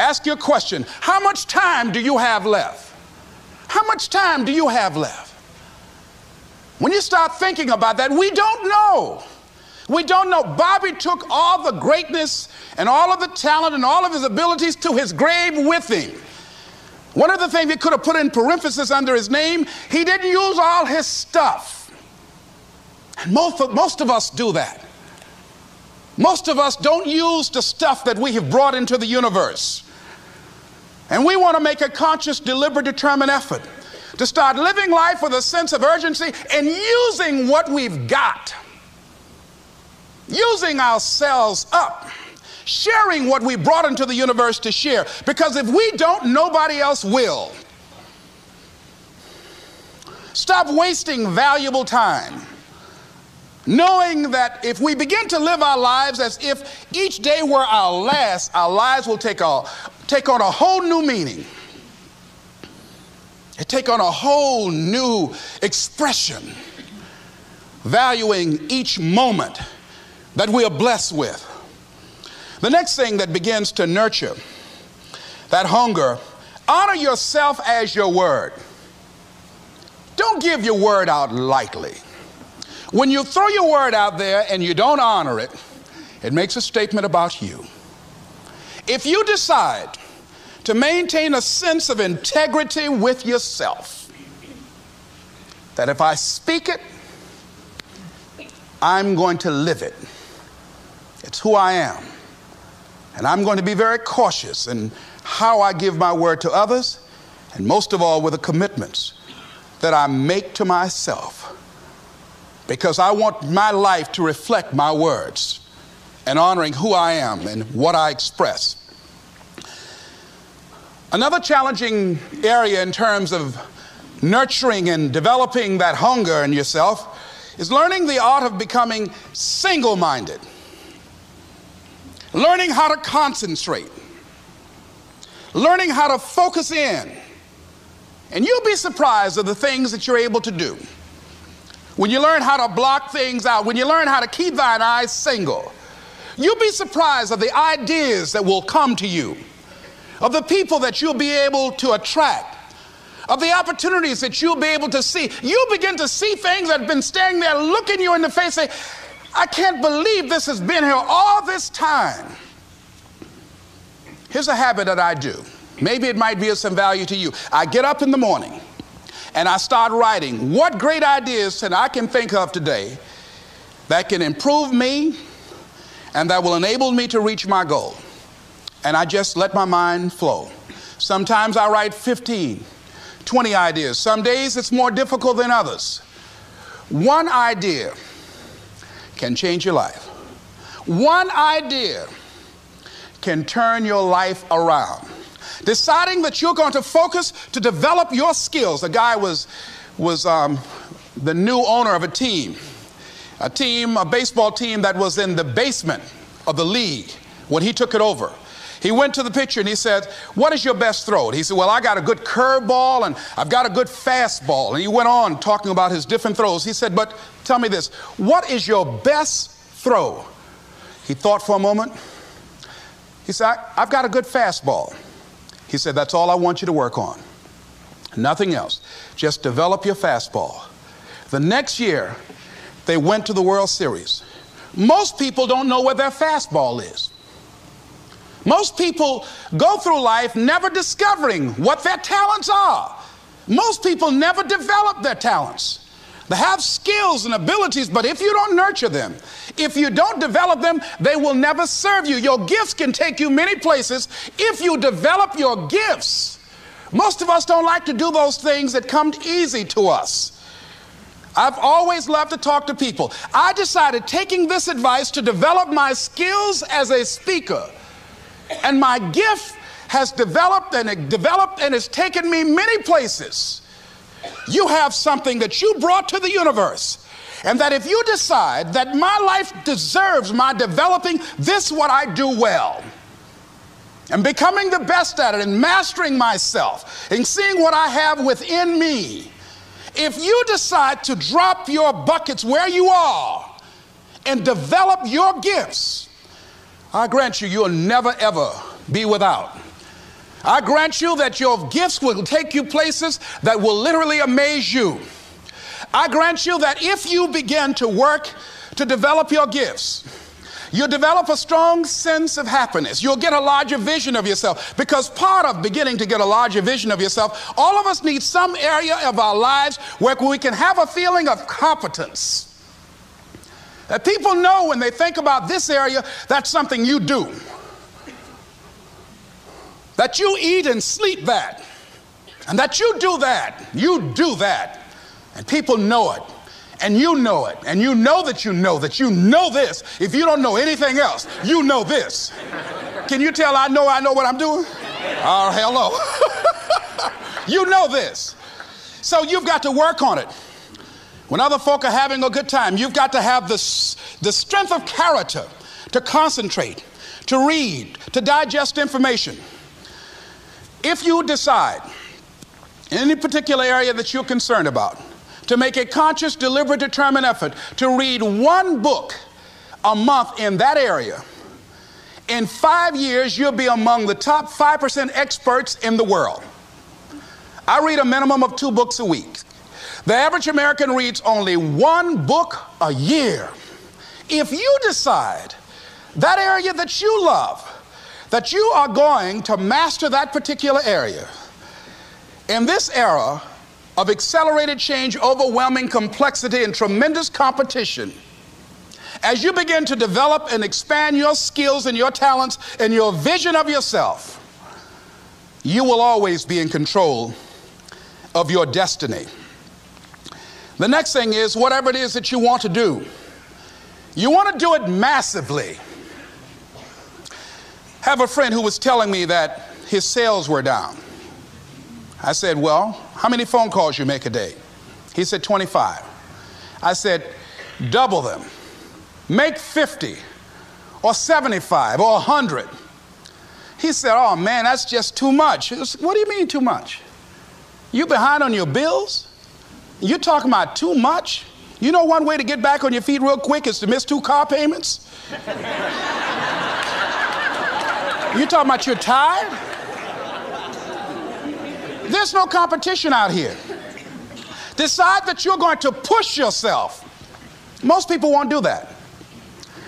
Ask your question how much time do you have left? How much time do you have left? When you start thinking about that, we don't know. We don't know. Bobby took all the greatness and all of the talent and all of his abilities to his grave with him. One of the things he could have put in parenthesis under his name, he didn't use all his stuff. And most of, most of us do that. Most of us don't use the stuff that we have brought into the universe. And we want to make a conscious, deliberate, determined effort to start living life with a sense of urgency and using what we've got, using ourselves up, sharing what we brought into the universe to share. Because if we don't, nobody else will. Stop wasting valuable time. Knowing that if we begin to live our lives as if each day were our last, our lives will take, a, take on a whole new meaning. It take on a whole new expression, valuing each moment that we are blessed with. The next thing that begins to nurture that hunger, honor yourself as your word. Don't give your word out lightly. When you throw your word out there and you don't honor it, it makes a statement about you. If you decide to maintain a sense of integrity with yourself, that if I speak it, I'm going to live it. It's who I am. And I'm going to be very cautious in how I give my word to others, and most of all with the commitments that I make to myself because I want my life to reflect my words and honoring who I am and what I express. Another challenging area in terms of nurturing and developing that hunger in yourself is learning the art of becoming single minded, learning how to concentrate, learning how to focus in. And you'll be surprised at the things that you're able to do. When you learn how to block things out, when you learn how to keep thine eyes single, you'll be surprised at the ideas that will come to you, of the people that you'll be able to attract, of the opportunities that you'll be able to see. You'll begin to see things that have been standing there looking you in the face, say, I can't believe this has been here all this time. Here's a habit that I do. Maybe it might be of some value to you. I get up in the morning and I start writing what great ideas that I can think of today that can improve me and that will enable me to reach my goal. And I just let my mind flow. Sometimes I write 15, 20 ideas. Some days it's more difficult than others. One idea can change your life. One idea can turn your life around deciding that you're going to focus to develop your skills. The guy was, was um, the new owner of a team, a team, a baseball team that was in the basement of the league when he took it over. He went to the pitcher and he said, What is your best throw? And he said, Well, I got a good curveball and I've got a good fastball. And he went on talking about his different throws. He said, But tell me this, what is your best throw? He thought for a moment. He said, I've got a good fastball. He said, That's all I want you to work on. Nothing else. Just develop your fastball. The next year, they went to the World Series. Most people don't know where their fastball is. Most people go through life never discovering what their talents are. Most people never develop their talents. They have skills and abilities, but if you don't nurture them, if you don't develop them, they will never serve you. Your gifts can take you many places if you develop your gifts. Most of us don't like to do those things that come easy to us. I've always loved to talk to people. I decided taking this advice to develop my skills as a speaker. And my gift has developed and it developed and has taken me many places. You have something that you brought to the universe. And that if you decide that my life deserves my developing this, what I do well, and becoming the best at it, and mastering myself, and seeing what I have within me, if you decide to drop your buckets where you are and develop your gifts, I grant you, you'll never ever be without. I grant you that your gifts will take you places that will literally amaze you. I grant you that if you begin to work to develop your gifts, You'll develop a strong sense of happiness. You'll get a larger vision of yourself because part of beginning to get a larger vision of yourself, all of us need some area of our lives where we can have a feeling of competence, That people know when they think about this area, that's something you do. That you eat and sleep that. And that you do that. You do that. And people know it. And you know it. And you know that you know that you know this. If you don't know anything else, you know this. Can you tell I know I know what I'm doing? Oh, hello. you know this. So you've got to work on it. When other folk are having a good time, you've got to have the, the strength of character to concentrate, to read, to digest information. If you decide in any particular area that you're concerned about to make a conscious, deliberate, determined effort to read one book a month in that area, in five years, you'll be among the top 5% experts in the world. I read a minimum of two books a week. The average American reads only one book a year. If you decide that area that you love, that you are going to master that particular area, in this era of accelerated change, overwhelming complexity, and tremendous competition, as you begin to develop and expand your skills and your talents and your vision of yourself, you will always be in control of your destiny. The next thing is whatever it is that you want to do, you want to do it massively. Have a friend who was telling me that his sales were down. I said, Well, how many phone calls you make a day? He said, 25. I said, Double them. Make 50 or 75 or 100. He said, Oh man, that's just too much. Was, what do you mean too much? You behind on your bills? You talking about too much? You know one way to get back on your feet real quick is to miss two car payments? You're talking about you're tired? There's no competition out here. Decide that you're going to push yourself. Most people won't do that.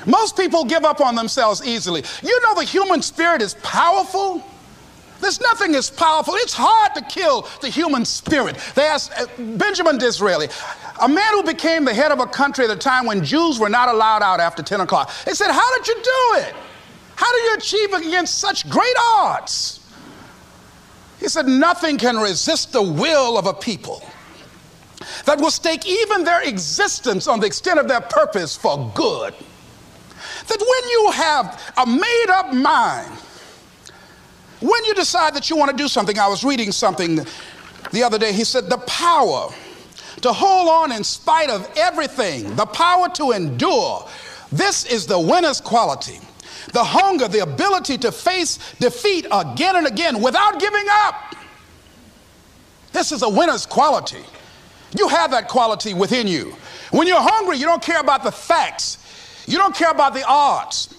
Most people give up on themselves easily. You know the human spirit is powerful. There's nothing as powerful. It's hard to kill the human spirit. Asked uh, Benjamin Disraeli, a man who became the head of a country at a time when Jews were not allowed out after 10 o'clock. They said, How did you do it? How do you achieve against such great odds? He said, Nothing can resist the will of a people that will stake even their existence on the extent of their purpose for good. That when you have a made up mind, when you decide that you want to do something, I was reading something the other day. He said, The power to hold on in spite of everything, the power to endure, this is the winner's quality. The hunger, the ability to face defeat again and again without giving up. This is a winner's quality. You have that quality within you. When you're hungry, you don't care about the facts, you don't care about the odds.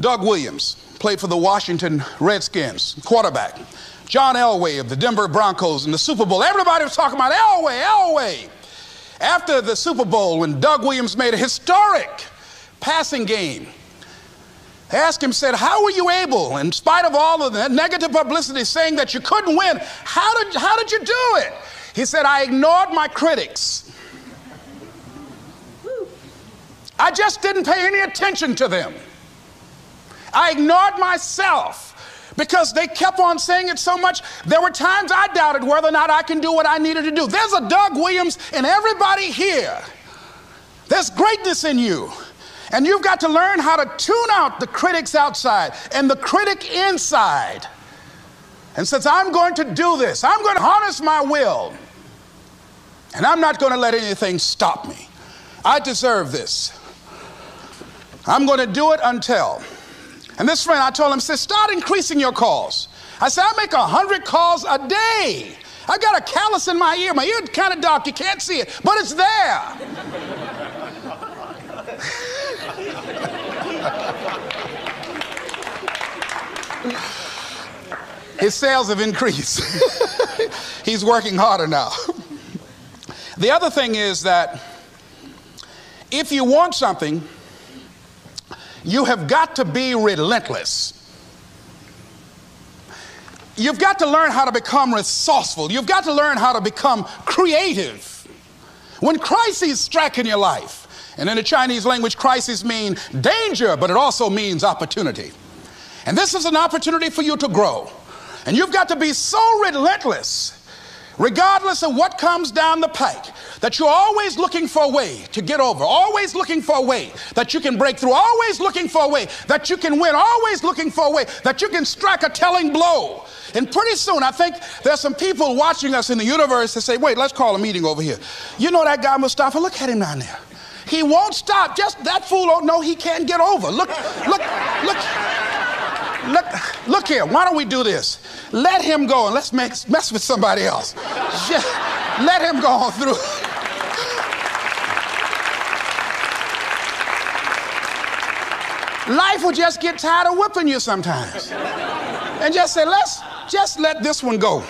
Doug Williams, played for the Washington Redskins, quarterback. John Elway of the Denver Broncos in the Super Bowl. Everybody was talking about Elway, Elway. After the Super Bowl, when Doug Williams made a historic passing game, they asked him, said, How were you able, in spite of all of the negative publicity saying that you couldn't win, how did, how did you do it? He said, I ignored my critics. I just didn't pay any attention to them. I ignored myself because they kept on saying it so much. There were times I doubted whether or not I can do what I needed to do. There's a Doug Williams in everybody here. There's greatness in you. And you've got to learn how to tune out the critics outside and the critic inside. And since I'm going to do this, I'm going to harness my will. And I'm not going to let anything stop me. I deserve this. I'm going to do it until. And this friend, I told him, said, start increasing your calls. I said, I make a hundred calls a day. I got a callus in my ear. My ear kind of dark. You can't see it, but it's there. His sales have increased. He's working harder now. the other thing is that if you want something, you have got to be relentless. You've got to learn how to become resourceful. You've got to learn how to become creative. When crises strike in your life And in the Chinese language, crisis mean danger, but it also means opportunity. And this is an opportunity for you to grow. And you've got to be so relentless, regardless of what comes down the pike, that you're always looking for a way to get over, always looking for a way that you can break through, always looking for a way that you can win, always looking for a way that you can strike a telling blow. And pretty soon, I think there's some people watching us in the universe that say, wait, let's call a meeting over here. You know that guy Mustafa? Look at him down there. He won't stop. Just that fool oh, don't know he can't get over. Look, look, look. Look, look here. Why don't we do this? Let him go and let's make, mess with somebody else. Just let him go on through. Life will just get tired of whipping you sometimes. And just say, let's just let this one go.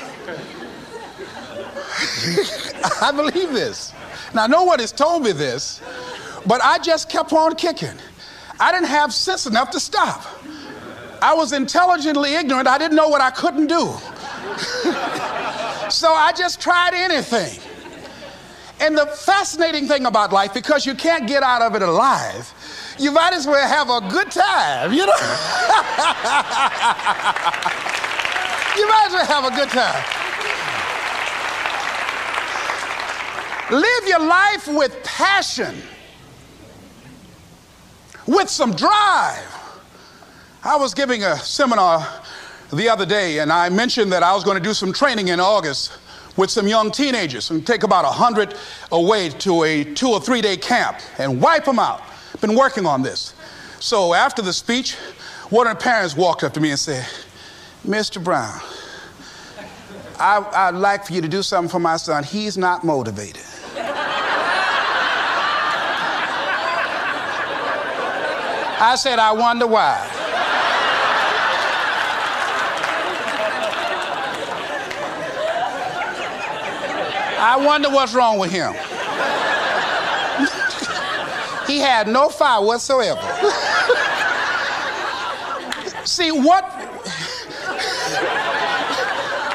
I believe this. Now, no one has told me this, but I just kept on kicking. I didn't have sense enough to stop. I was intelligently ignorant. I didn't know what I couldn't do. so I just tried anything. And the fascinating thing about life, because you can't get out of it alive, you might as well have a good time, you know? you might as well have a good time. Live your life with passion, with some drive. I was giving a seminar the other day, and I mentioned that I was going to do some training in August with some young teenagers and take about 100 away to a two or three day camp and wipe them out. Been working on this. So after the speech, one of the parents walked up to me and said, Mr. Brown, I, would like for you to do something for my son. He's not motivated. I said, I wonder why. I wonder what's wrong with him. he had no fire whatsoever. See, what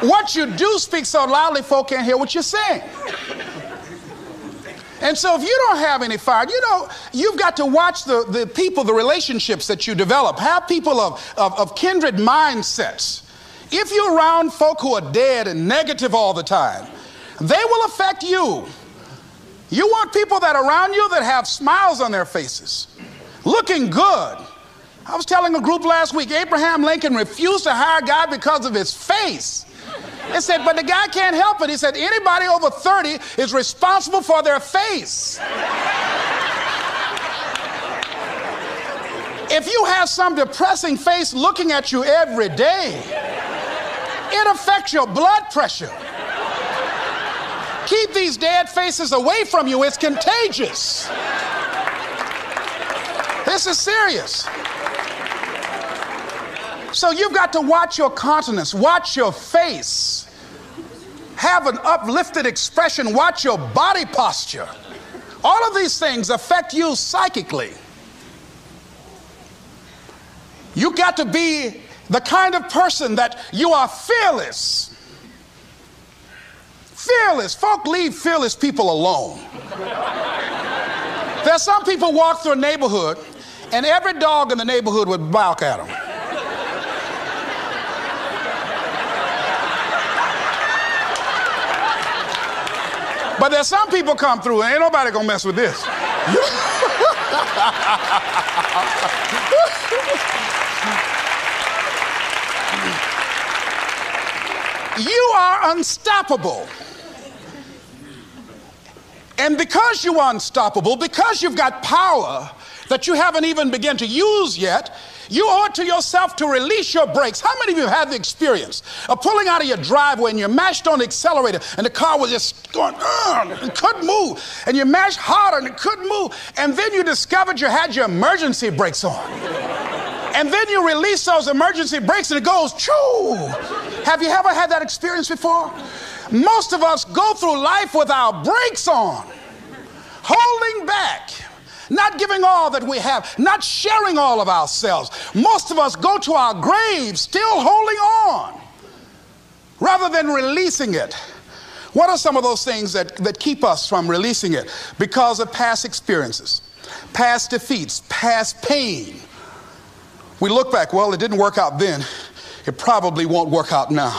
what you do speak so loudly, folk can't hear what you're saying. And so, if you don't have any fire, you know, you've got to watch the, the people, the relationships that you develop. Have people of, of, of kindred mindsets. If you're around folk who are dead and negative all the time, they will affect you. You want people that are around you that have smiles on their faces, looking good. I was telling a group last week, Abraham Lincoln refused to hire a guy because of his face. He said, but the guy can't help it. He said, anybody over 30 is responsible for their face. if you have some depressing face looking at you every day, it affects your blood pressure. Keep these dead faces away from you. It's contagious. This is serious. So you've got to watch your countenance, watch your face, have an uplifted expression, watch your body posture. All of these things affect you psychically. You've got to be the kind of person that you are fearless. Fearless. Folk leave fearless people alone. There's some people walk through a neighborhood and every dog in the neighborhood would bark at them. But there's some people come through and ain't nobody gonna mess with this. you are unstoppable. And because you are unstoppable, because you've got power that you haven't even begun to use yet, you owe it to yourself to release your brakes. How many of you have had the experience of pulling out of your driveway and you mashed on the accelerator and the car was just going, and couldn't move, and you mashed harder and it couldn't move, and then you discovered you had your emergency brakes on. And then you release those emergency brakes and it goes, choo. Have you ever had that experience before? Most of us go through life with our brakes on, holding back, not giving all that we have, not sharing all of ourselves. Most of us go to our graves still holding on rather than releasing it. What are some of those things that, that keep us from releasing it? Because of past experiences. past defeats, past pain. We look back, well, it didn't work out then. It probably won't work out now.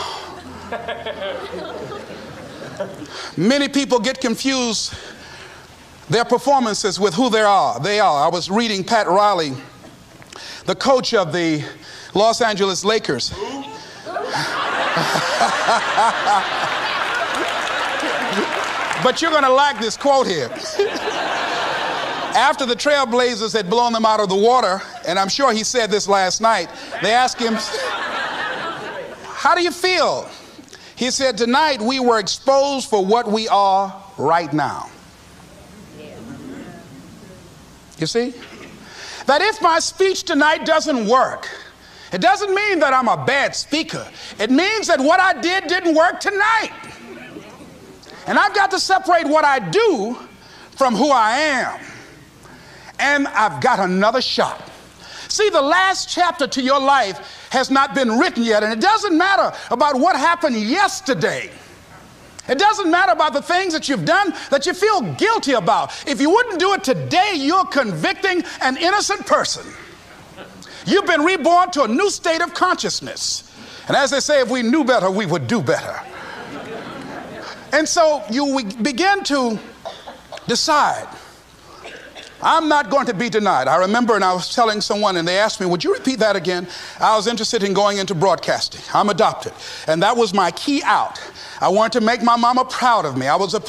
Many people get confused their performances with who they are. They are. I was reading Pat Riley, the coach of the Los Angeles Lakers. but you're going to like this quote here. After the Trailblazers had blown them out of the water, and I'm sure he said this last night, they asked him, How do you feel? He said, Tonight we were exposed for what we are right now. You see? That if my speech tonight doesn't work, it doesn't mean that I'm a bad speaker. It means that what I did didn't work tonight. And I've got to separate what I do from who I am. And I've got another shot. See, the last chapter to your life has not been written yet, and it doesn't matter about what happened yesterday. It doesn't matter about the things that you've done that you feel guilty about. If you wouldn't do it today, you're convicting an innocent person. You've been reborn to a new state of consciousness. And as they say, if we knew better, we would do better. And so you begin to decide I'm not going to be denied. I remember, and I was telling someone, and they asked me, Would you repeat that again? I was interested in going into broadcasting. I'm adopted. And that was my key out. I wanted to make my mama proud of me. I was, a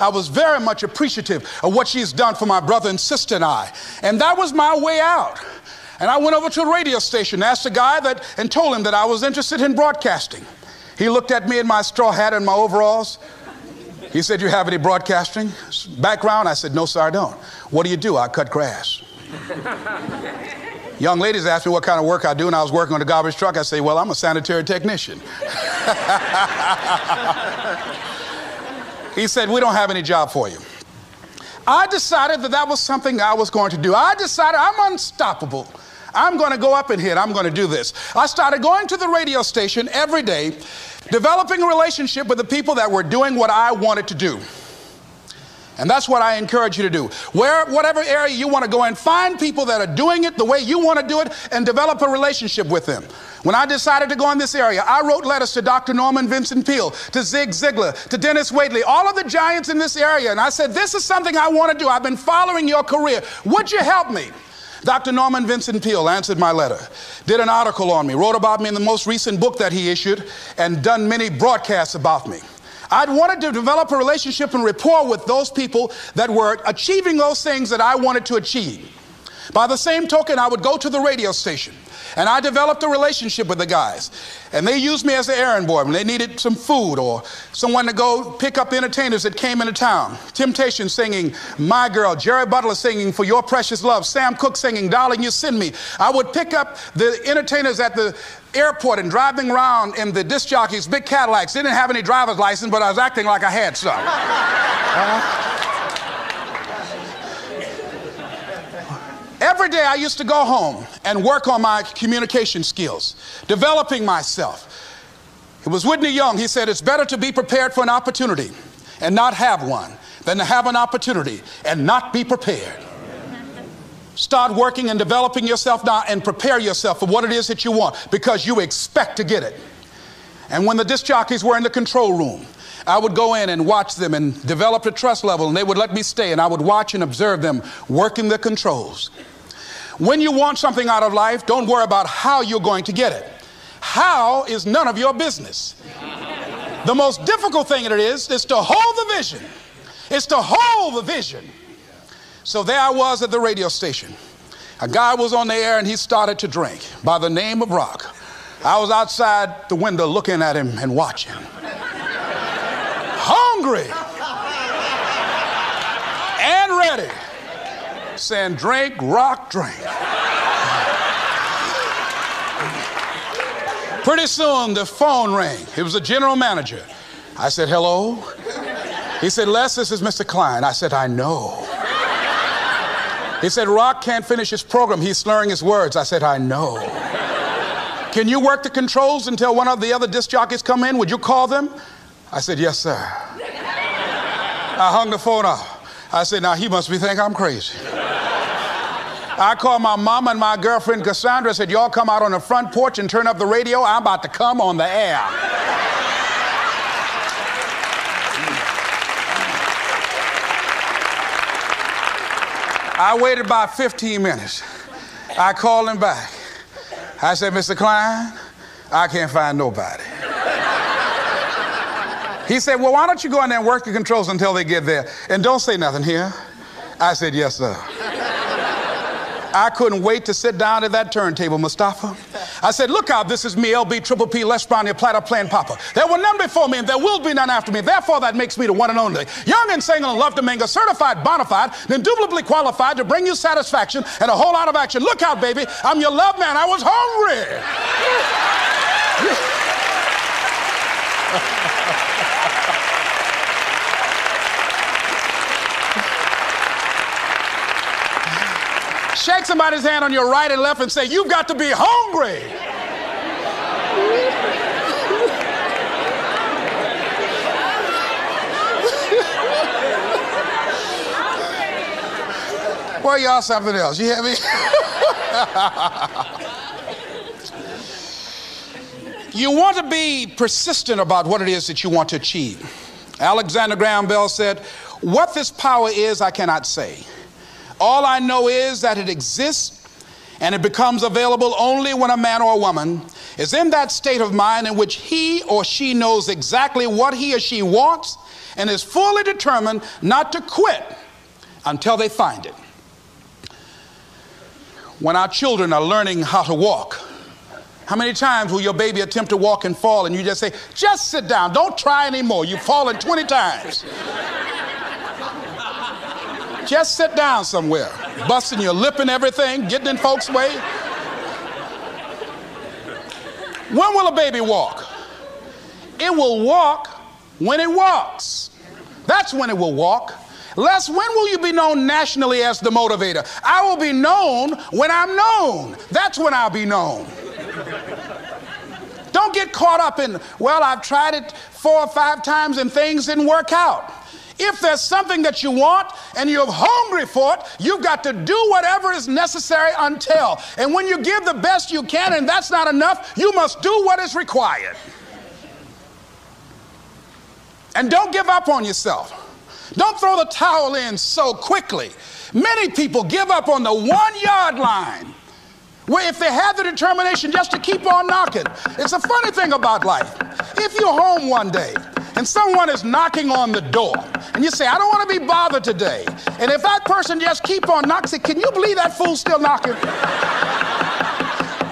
I was very much appreciative of what she's done for my brother and sister and I. And that was my way out. And I went over to a radio station, asked a guy that, and told him that I was interested in broadcasting. He looked at me in my straw hat and my overalls. He said, You have any broadcasting background? I said, No, sir, I don't. What do you do? I cut grass. Young ladies ask me what kind of work I do, and I was working on a garbage truck. I say, Well, I'm a sanitary technician. he said, We don't have any job for you. I decided that that was something I was going to do. I decided I'm unstoppable. I'm going to go up in here. I'm going to do this. I started going to the radio station every day Developing a relationship with the people that were doing what I wanted to do. And that's what I encourage you to do. Where, whatever area you want to go in, find people that are doing it the way you want to do it and develop a relationship with them. When I decided to go in this area, I wrote letters to Dr. Norman Vincent Peale, to Zig Ziglar, to Dennis Waitley, all of the giants in this area. And I said, This is something I want to do. I've been following your career. Would you help me? Dr. Norman Vincent Peale answered my letter, did an article on me, wrote about me in the most recent book that he issued, and done many broadcasts about me. I'd wanted to develop a relationship and rapport with those people that were achieving those things that I wanted to achieve. By the same token, I would go to the radio station and I developed a relationship with the guys. And they used me as an errand boy when they needed some food or someone to go pick up entertainers that came into town. Temptation singing My Girl, Jerry Butler singing For Your Precious Love, Sam Cooke singing Darling You Send Me. I would pick up the entertainers at the airport and driving around in the disc jockeys, big Cadillacs. They didn't have any driver's license, but I was acting like I had some. Uh-huh. Every day I used to go home and work on my communication skills, developing myself. It was Whitney Young. He said, It's better to be prepared for an opportunity and not have one than to have an opportunity and not be prepared. Start working and developing yourself now and prepare yourself for what it is that you want because you expect to get it. And when the disc jockeys were in the control room, I would go in and watch them and develop a trust level, and they would let me stay, and I would watch and observe them working the controls. When you want something out of life, don't worry about how you're going to get it. How is none of your business. The most difficult thing it is is to hold the vision. It's to hold the vision. So there I was at the radio station. A guy was on the air and he started to drink by the name of Rock. I was outside the window looking at him and watching. Hungry and ready saying, drink, rock, drink. Pretty soon the phone rang. It was the general manager. I said, hello. He said, Les, this is Mr. Klein. I said, I know. He said, Rock can't finish his program. He's slurring his words. I said, I know. Can you work the controls until one of the other disc jockeys come in? Would you call them? I said, yes, sir. I hung the phone up. I said, now he must be thinking I'm crazy. I called my mom and my girlfriend Cassandra, said, Y'all come out on the front porch and turn up the radio. I'm about to come on the air. I waited about 15 minutes. I called him back. I said, Mr. Klein, I can't find nobody. He said, Well, why don't you go in there and work the controls until they get there? And don't say nothing here. I said, Yes, sir. I couldn't wait to sit down at that turntable, Mustafa. I said, Look out, this is me, LB Triple P, Les Brown, your platter playing Papa. There were none before me, and there will be none after me. Therefore, that makes me the one and only. Young and single and love to mingle, certified, bona fide, indubitably qualified to bring you satisfaction and a whole lot of action. Look out, baby, I'm your love man. I was hungry. Shake somebody's hand on your right and left and say, You've got to be hungry. well, y'all something else. You hear me? you want to be persistent about what it is that you want to achieve. Alexander Graham Bell said, What this power is, I cannot say. All I know is that it exists and it becomes available only when a man or a woman is in that state of mind in which he or she knows exactly what he or she wants and is fully determined not to quit until they find it. When our children are learning how to walk, how many times will your baby attempt to walk and fall and you just say, just sit down, don't try anymore? You've fallen 20 times. Just sit down somewhere, busting your lip and everything, getting in folks' way. When will a baby walk? It will walk when it walks. That's when it will walk. Les, when will you be known nationally as the motivator? I will be known when I'm known. That's when I'll be known. Don't get caught up in, well, I've tried it four or five times and things didn't work out. If there's something that you want and you're hungry for it, you've got to do whatever is necessary until. And when you give the best you can and that's not enough, you must do what is required. And don't give up on yourself. Don't throw the towel in so quickly. Many people give up on the one yard line. Where if they have the determination just to keep on knocking, it's a funny thing about life. If you're home one day and someone is knocking on the door and you say, I don't want to be bothered today. And if that person just keep on knocking, can you believe that fool's still knocking?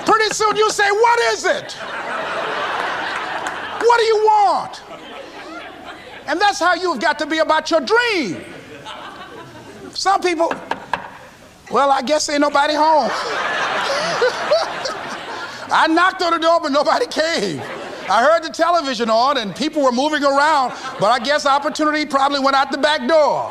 Pretty soon you say, what is it? What do you want? And that's how you've got to be about your dream. Some people, well, I guess ain't nobody home. I knocked on the door, but nobody came. I heard the television on and people were moving around, but I guess opportunity probably went out the back door.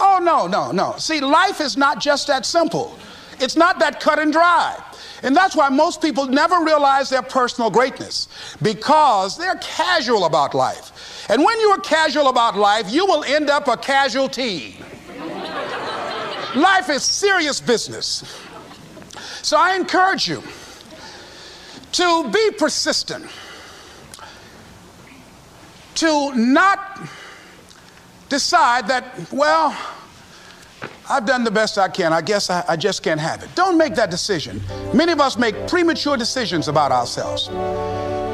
Oh, no, no, no. See, life is not just that simple, it's not that cut and dry. And that's why most people never realize their personal greatness because they're casual about life. And when you are casual about life, you will end up a casualty. life is serious business. So I encourage you to be persistent, to not decide that, well, I've done the best I can. I guess I, I, just can't have it. Don't make that decision. Many of us make premature decisions about ourselves.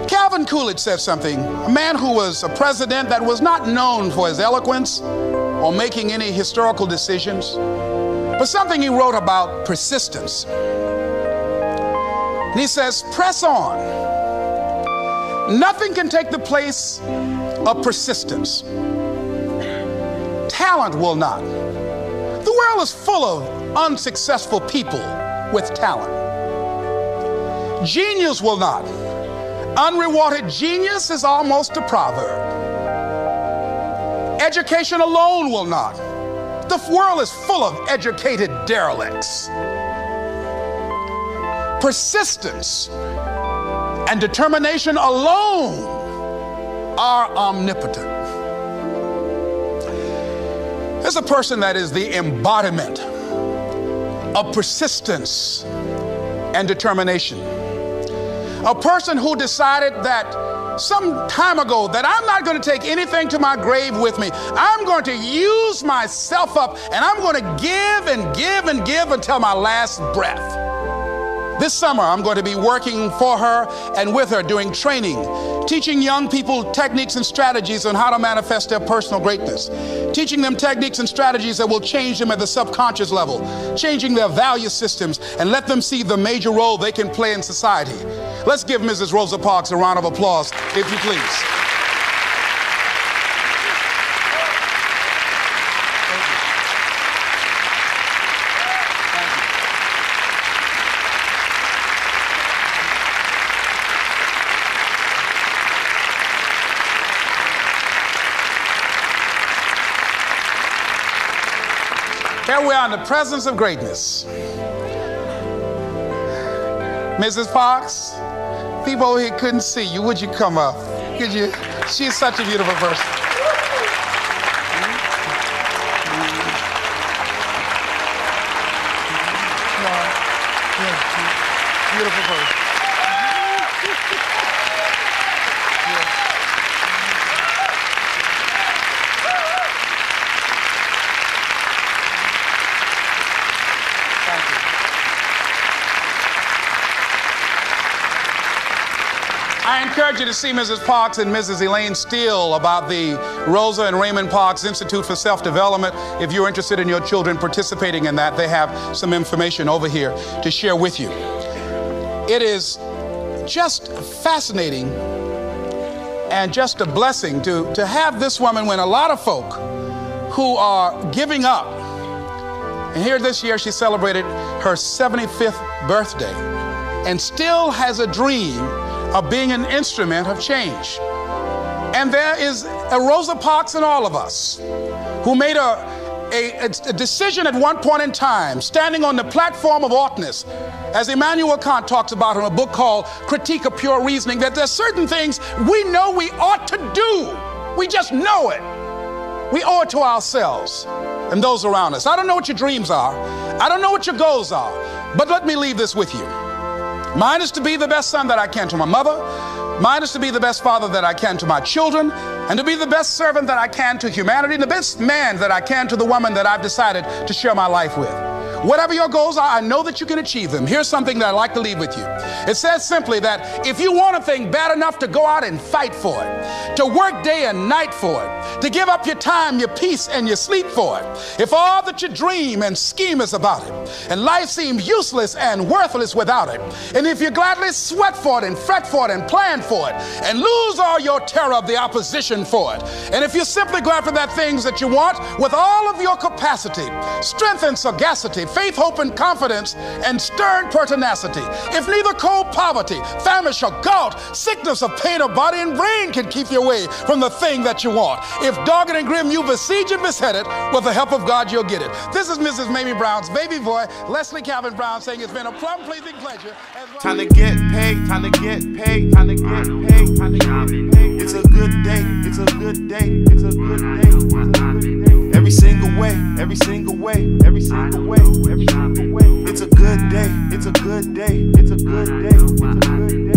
Calvin Coolidge said something, a man who was a president that was not known for his eloquence or making any historical decisions, but something he wrote about persistence. And he says, press on. Nothing can take the place of persistence. Talent will not. The world is full of unsuccessful people with talent. Genius will not. Unrewarded genius is almost a proverb. Education alone will not. The world is full of educated derelicts persistence and determination alone are omnipotent. There's a person that is the embodiment of persistence and determination. A person who decided that some time ago that I'm not going to take anything to my grave with me. I'm going to use myself up and I'm going to give and give and give until my last breath. This summer, I'm going to be working for her and with her doing training, teaching young people techniques and strategies on how to manifest their personal greatness, teaching them techniques and strategies that will change them at the subconscious level, changing their value systems, and let them see the major role they can play in society. Let's give Mrs. Rosa Parks a round of applause, if you please. The presence of greatness. Mrs. Fox, people over here couldn't see you. Would you come up? Could you? She's such a beautiful person. Encourage you to see Mrs. Parks and Mrs. Elaine Steele about the Rosa and Raymond Parks Institute for Self Development. If you're interested in your children participating in that, they have some information over here to share with you. It is just fascinating and just a blessing to, to have this woman when a lot of folk who are giving up. And here this year she celebrated her 75th birthday and still has a dream of being an instrument of change. And there is a Rosa Parks in all of us who made a, a, a, decision at one point in time, standing on the platform of oughtness, as Immanuel Kant talks about in a book called Critique of Pure Reasoning, that there's certain things we know we ought to do. We just know it. We owe it to ourselves and those around us. I don't know what your dreams are. I don't know what your goals are. But let me leave this with you. Mine is to be the best son that I can to my mother. Mine is to be the best father that I can to my children, and to be the best servant that I can to humanity, and the best man that I can to the woman that I've decided to share my life with. Whatever your goals are, I know that you can achieve them. Here's something that I'd like to leave with you. It says simply that if you want a thing bad enough to go out and fight for it, to work day and night for it, to give up your time, your peace, and your sleep for it, if all that you dream and scheme is about it, and life seems useless and worthless without it, and if you gladly sweat for it and fret for it and plan for it, and lose all your terror of the opposition for it, and if you simply go after that things that you want with all of your capacity, strength and sagacity, faith, hope, and confidence, and stern pertinacity. If neither cold poverty, famish, or gout, sickness of pain of body and brain can keep you away from the thing that you want, if dogged and grim you besiege and beset it, with the help of God you'll get it. This is Mrs. Mamie Brown's baby boy, Leslie Calvin Brown, saying it's been a plum pleasing pleasure. Time to get paid, time to get paid, time to get paid, time to get paid. It's a good day, it's a good day, it's a good day, it's a good day. Every single way, every single way, every single way, every single way. It's a good day, it's a good day, it's a good day, it's a good day.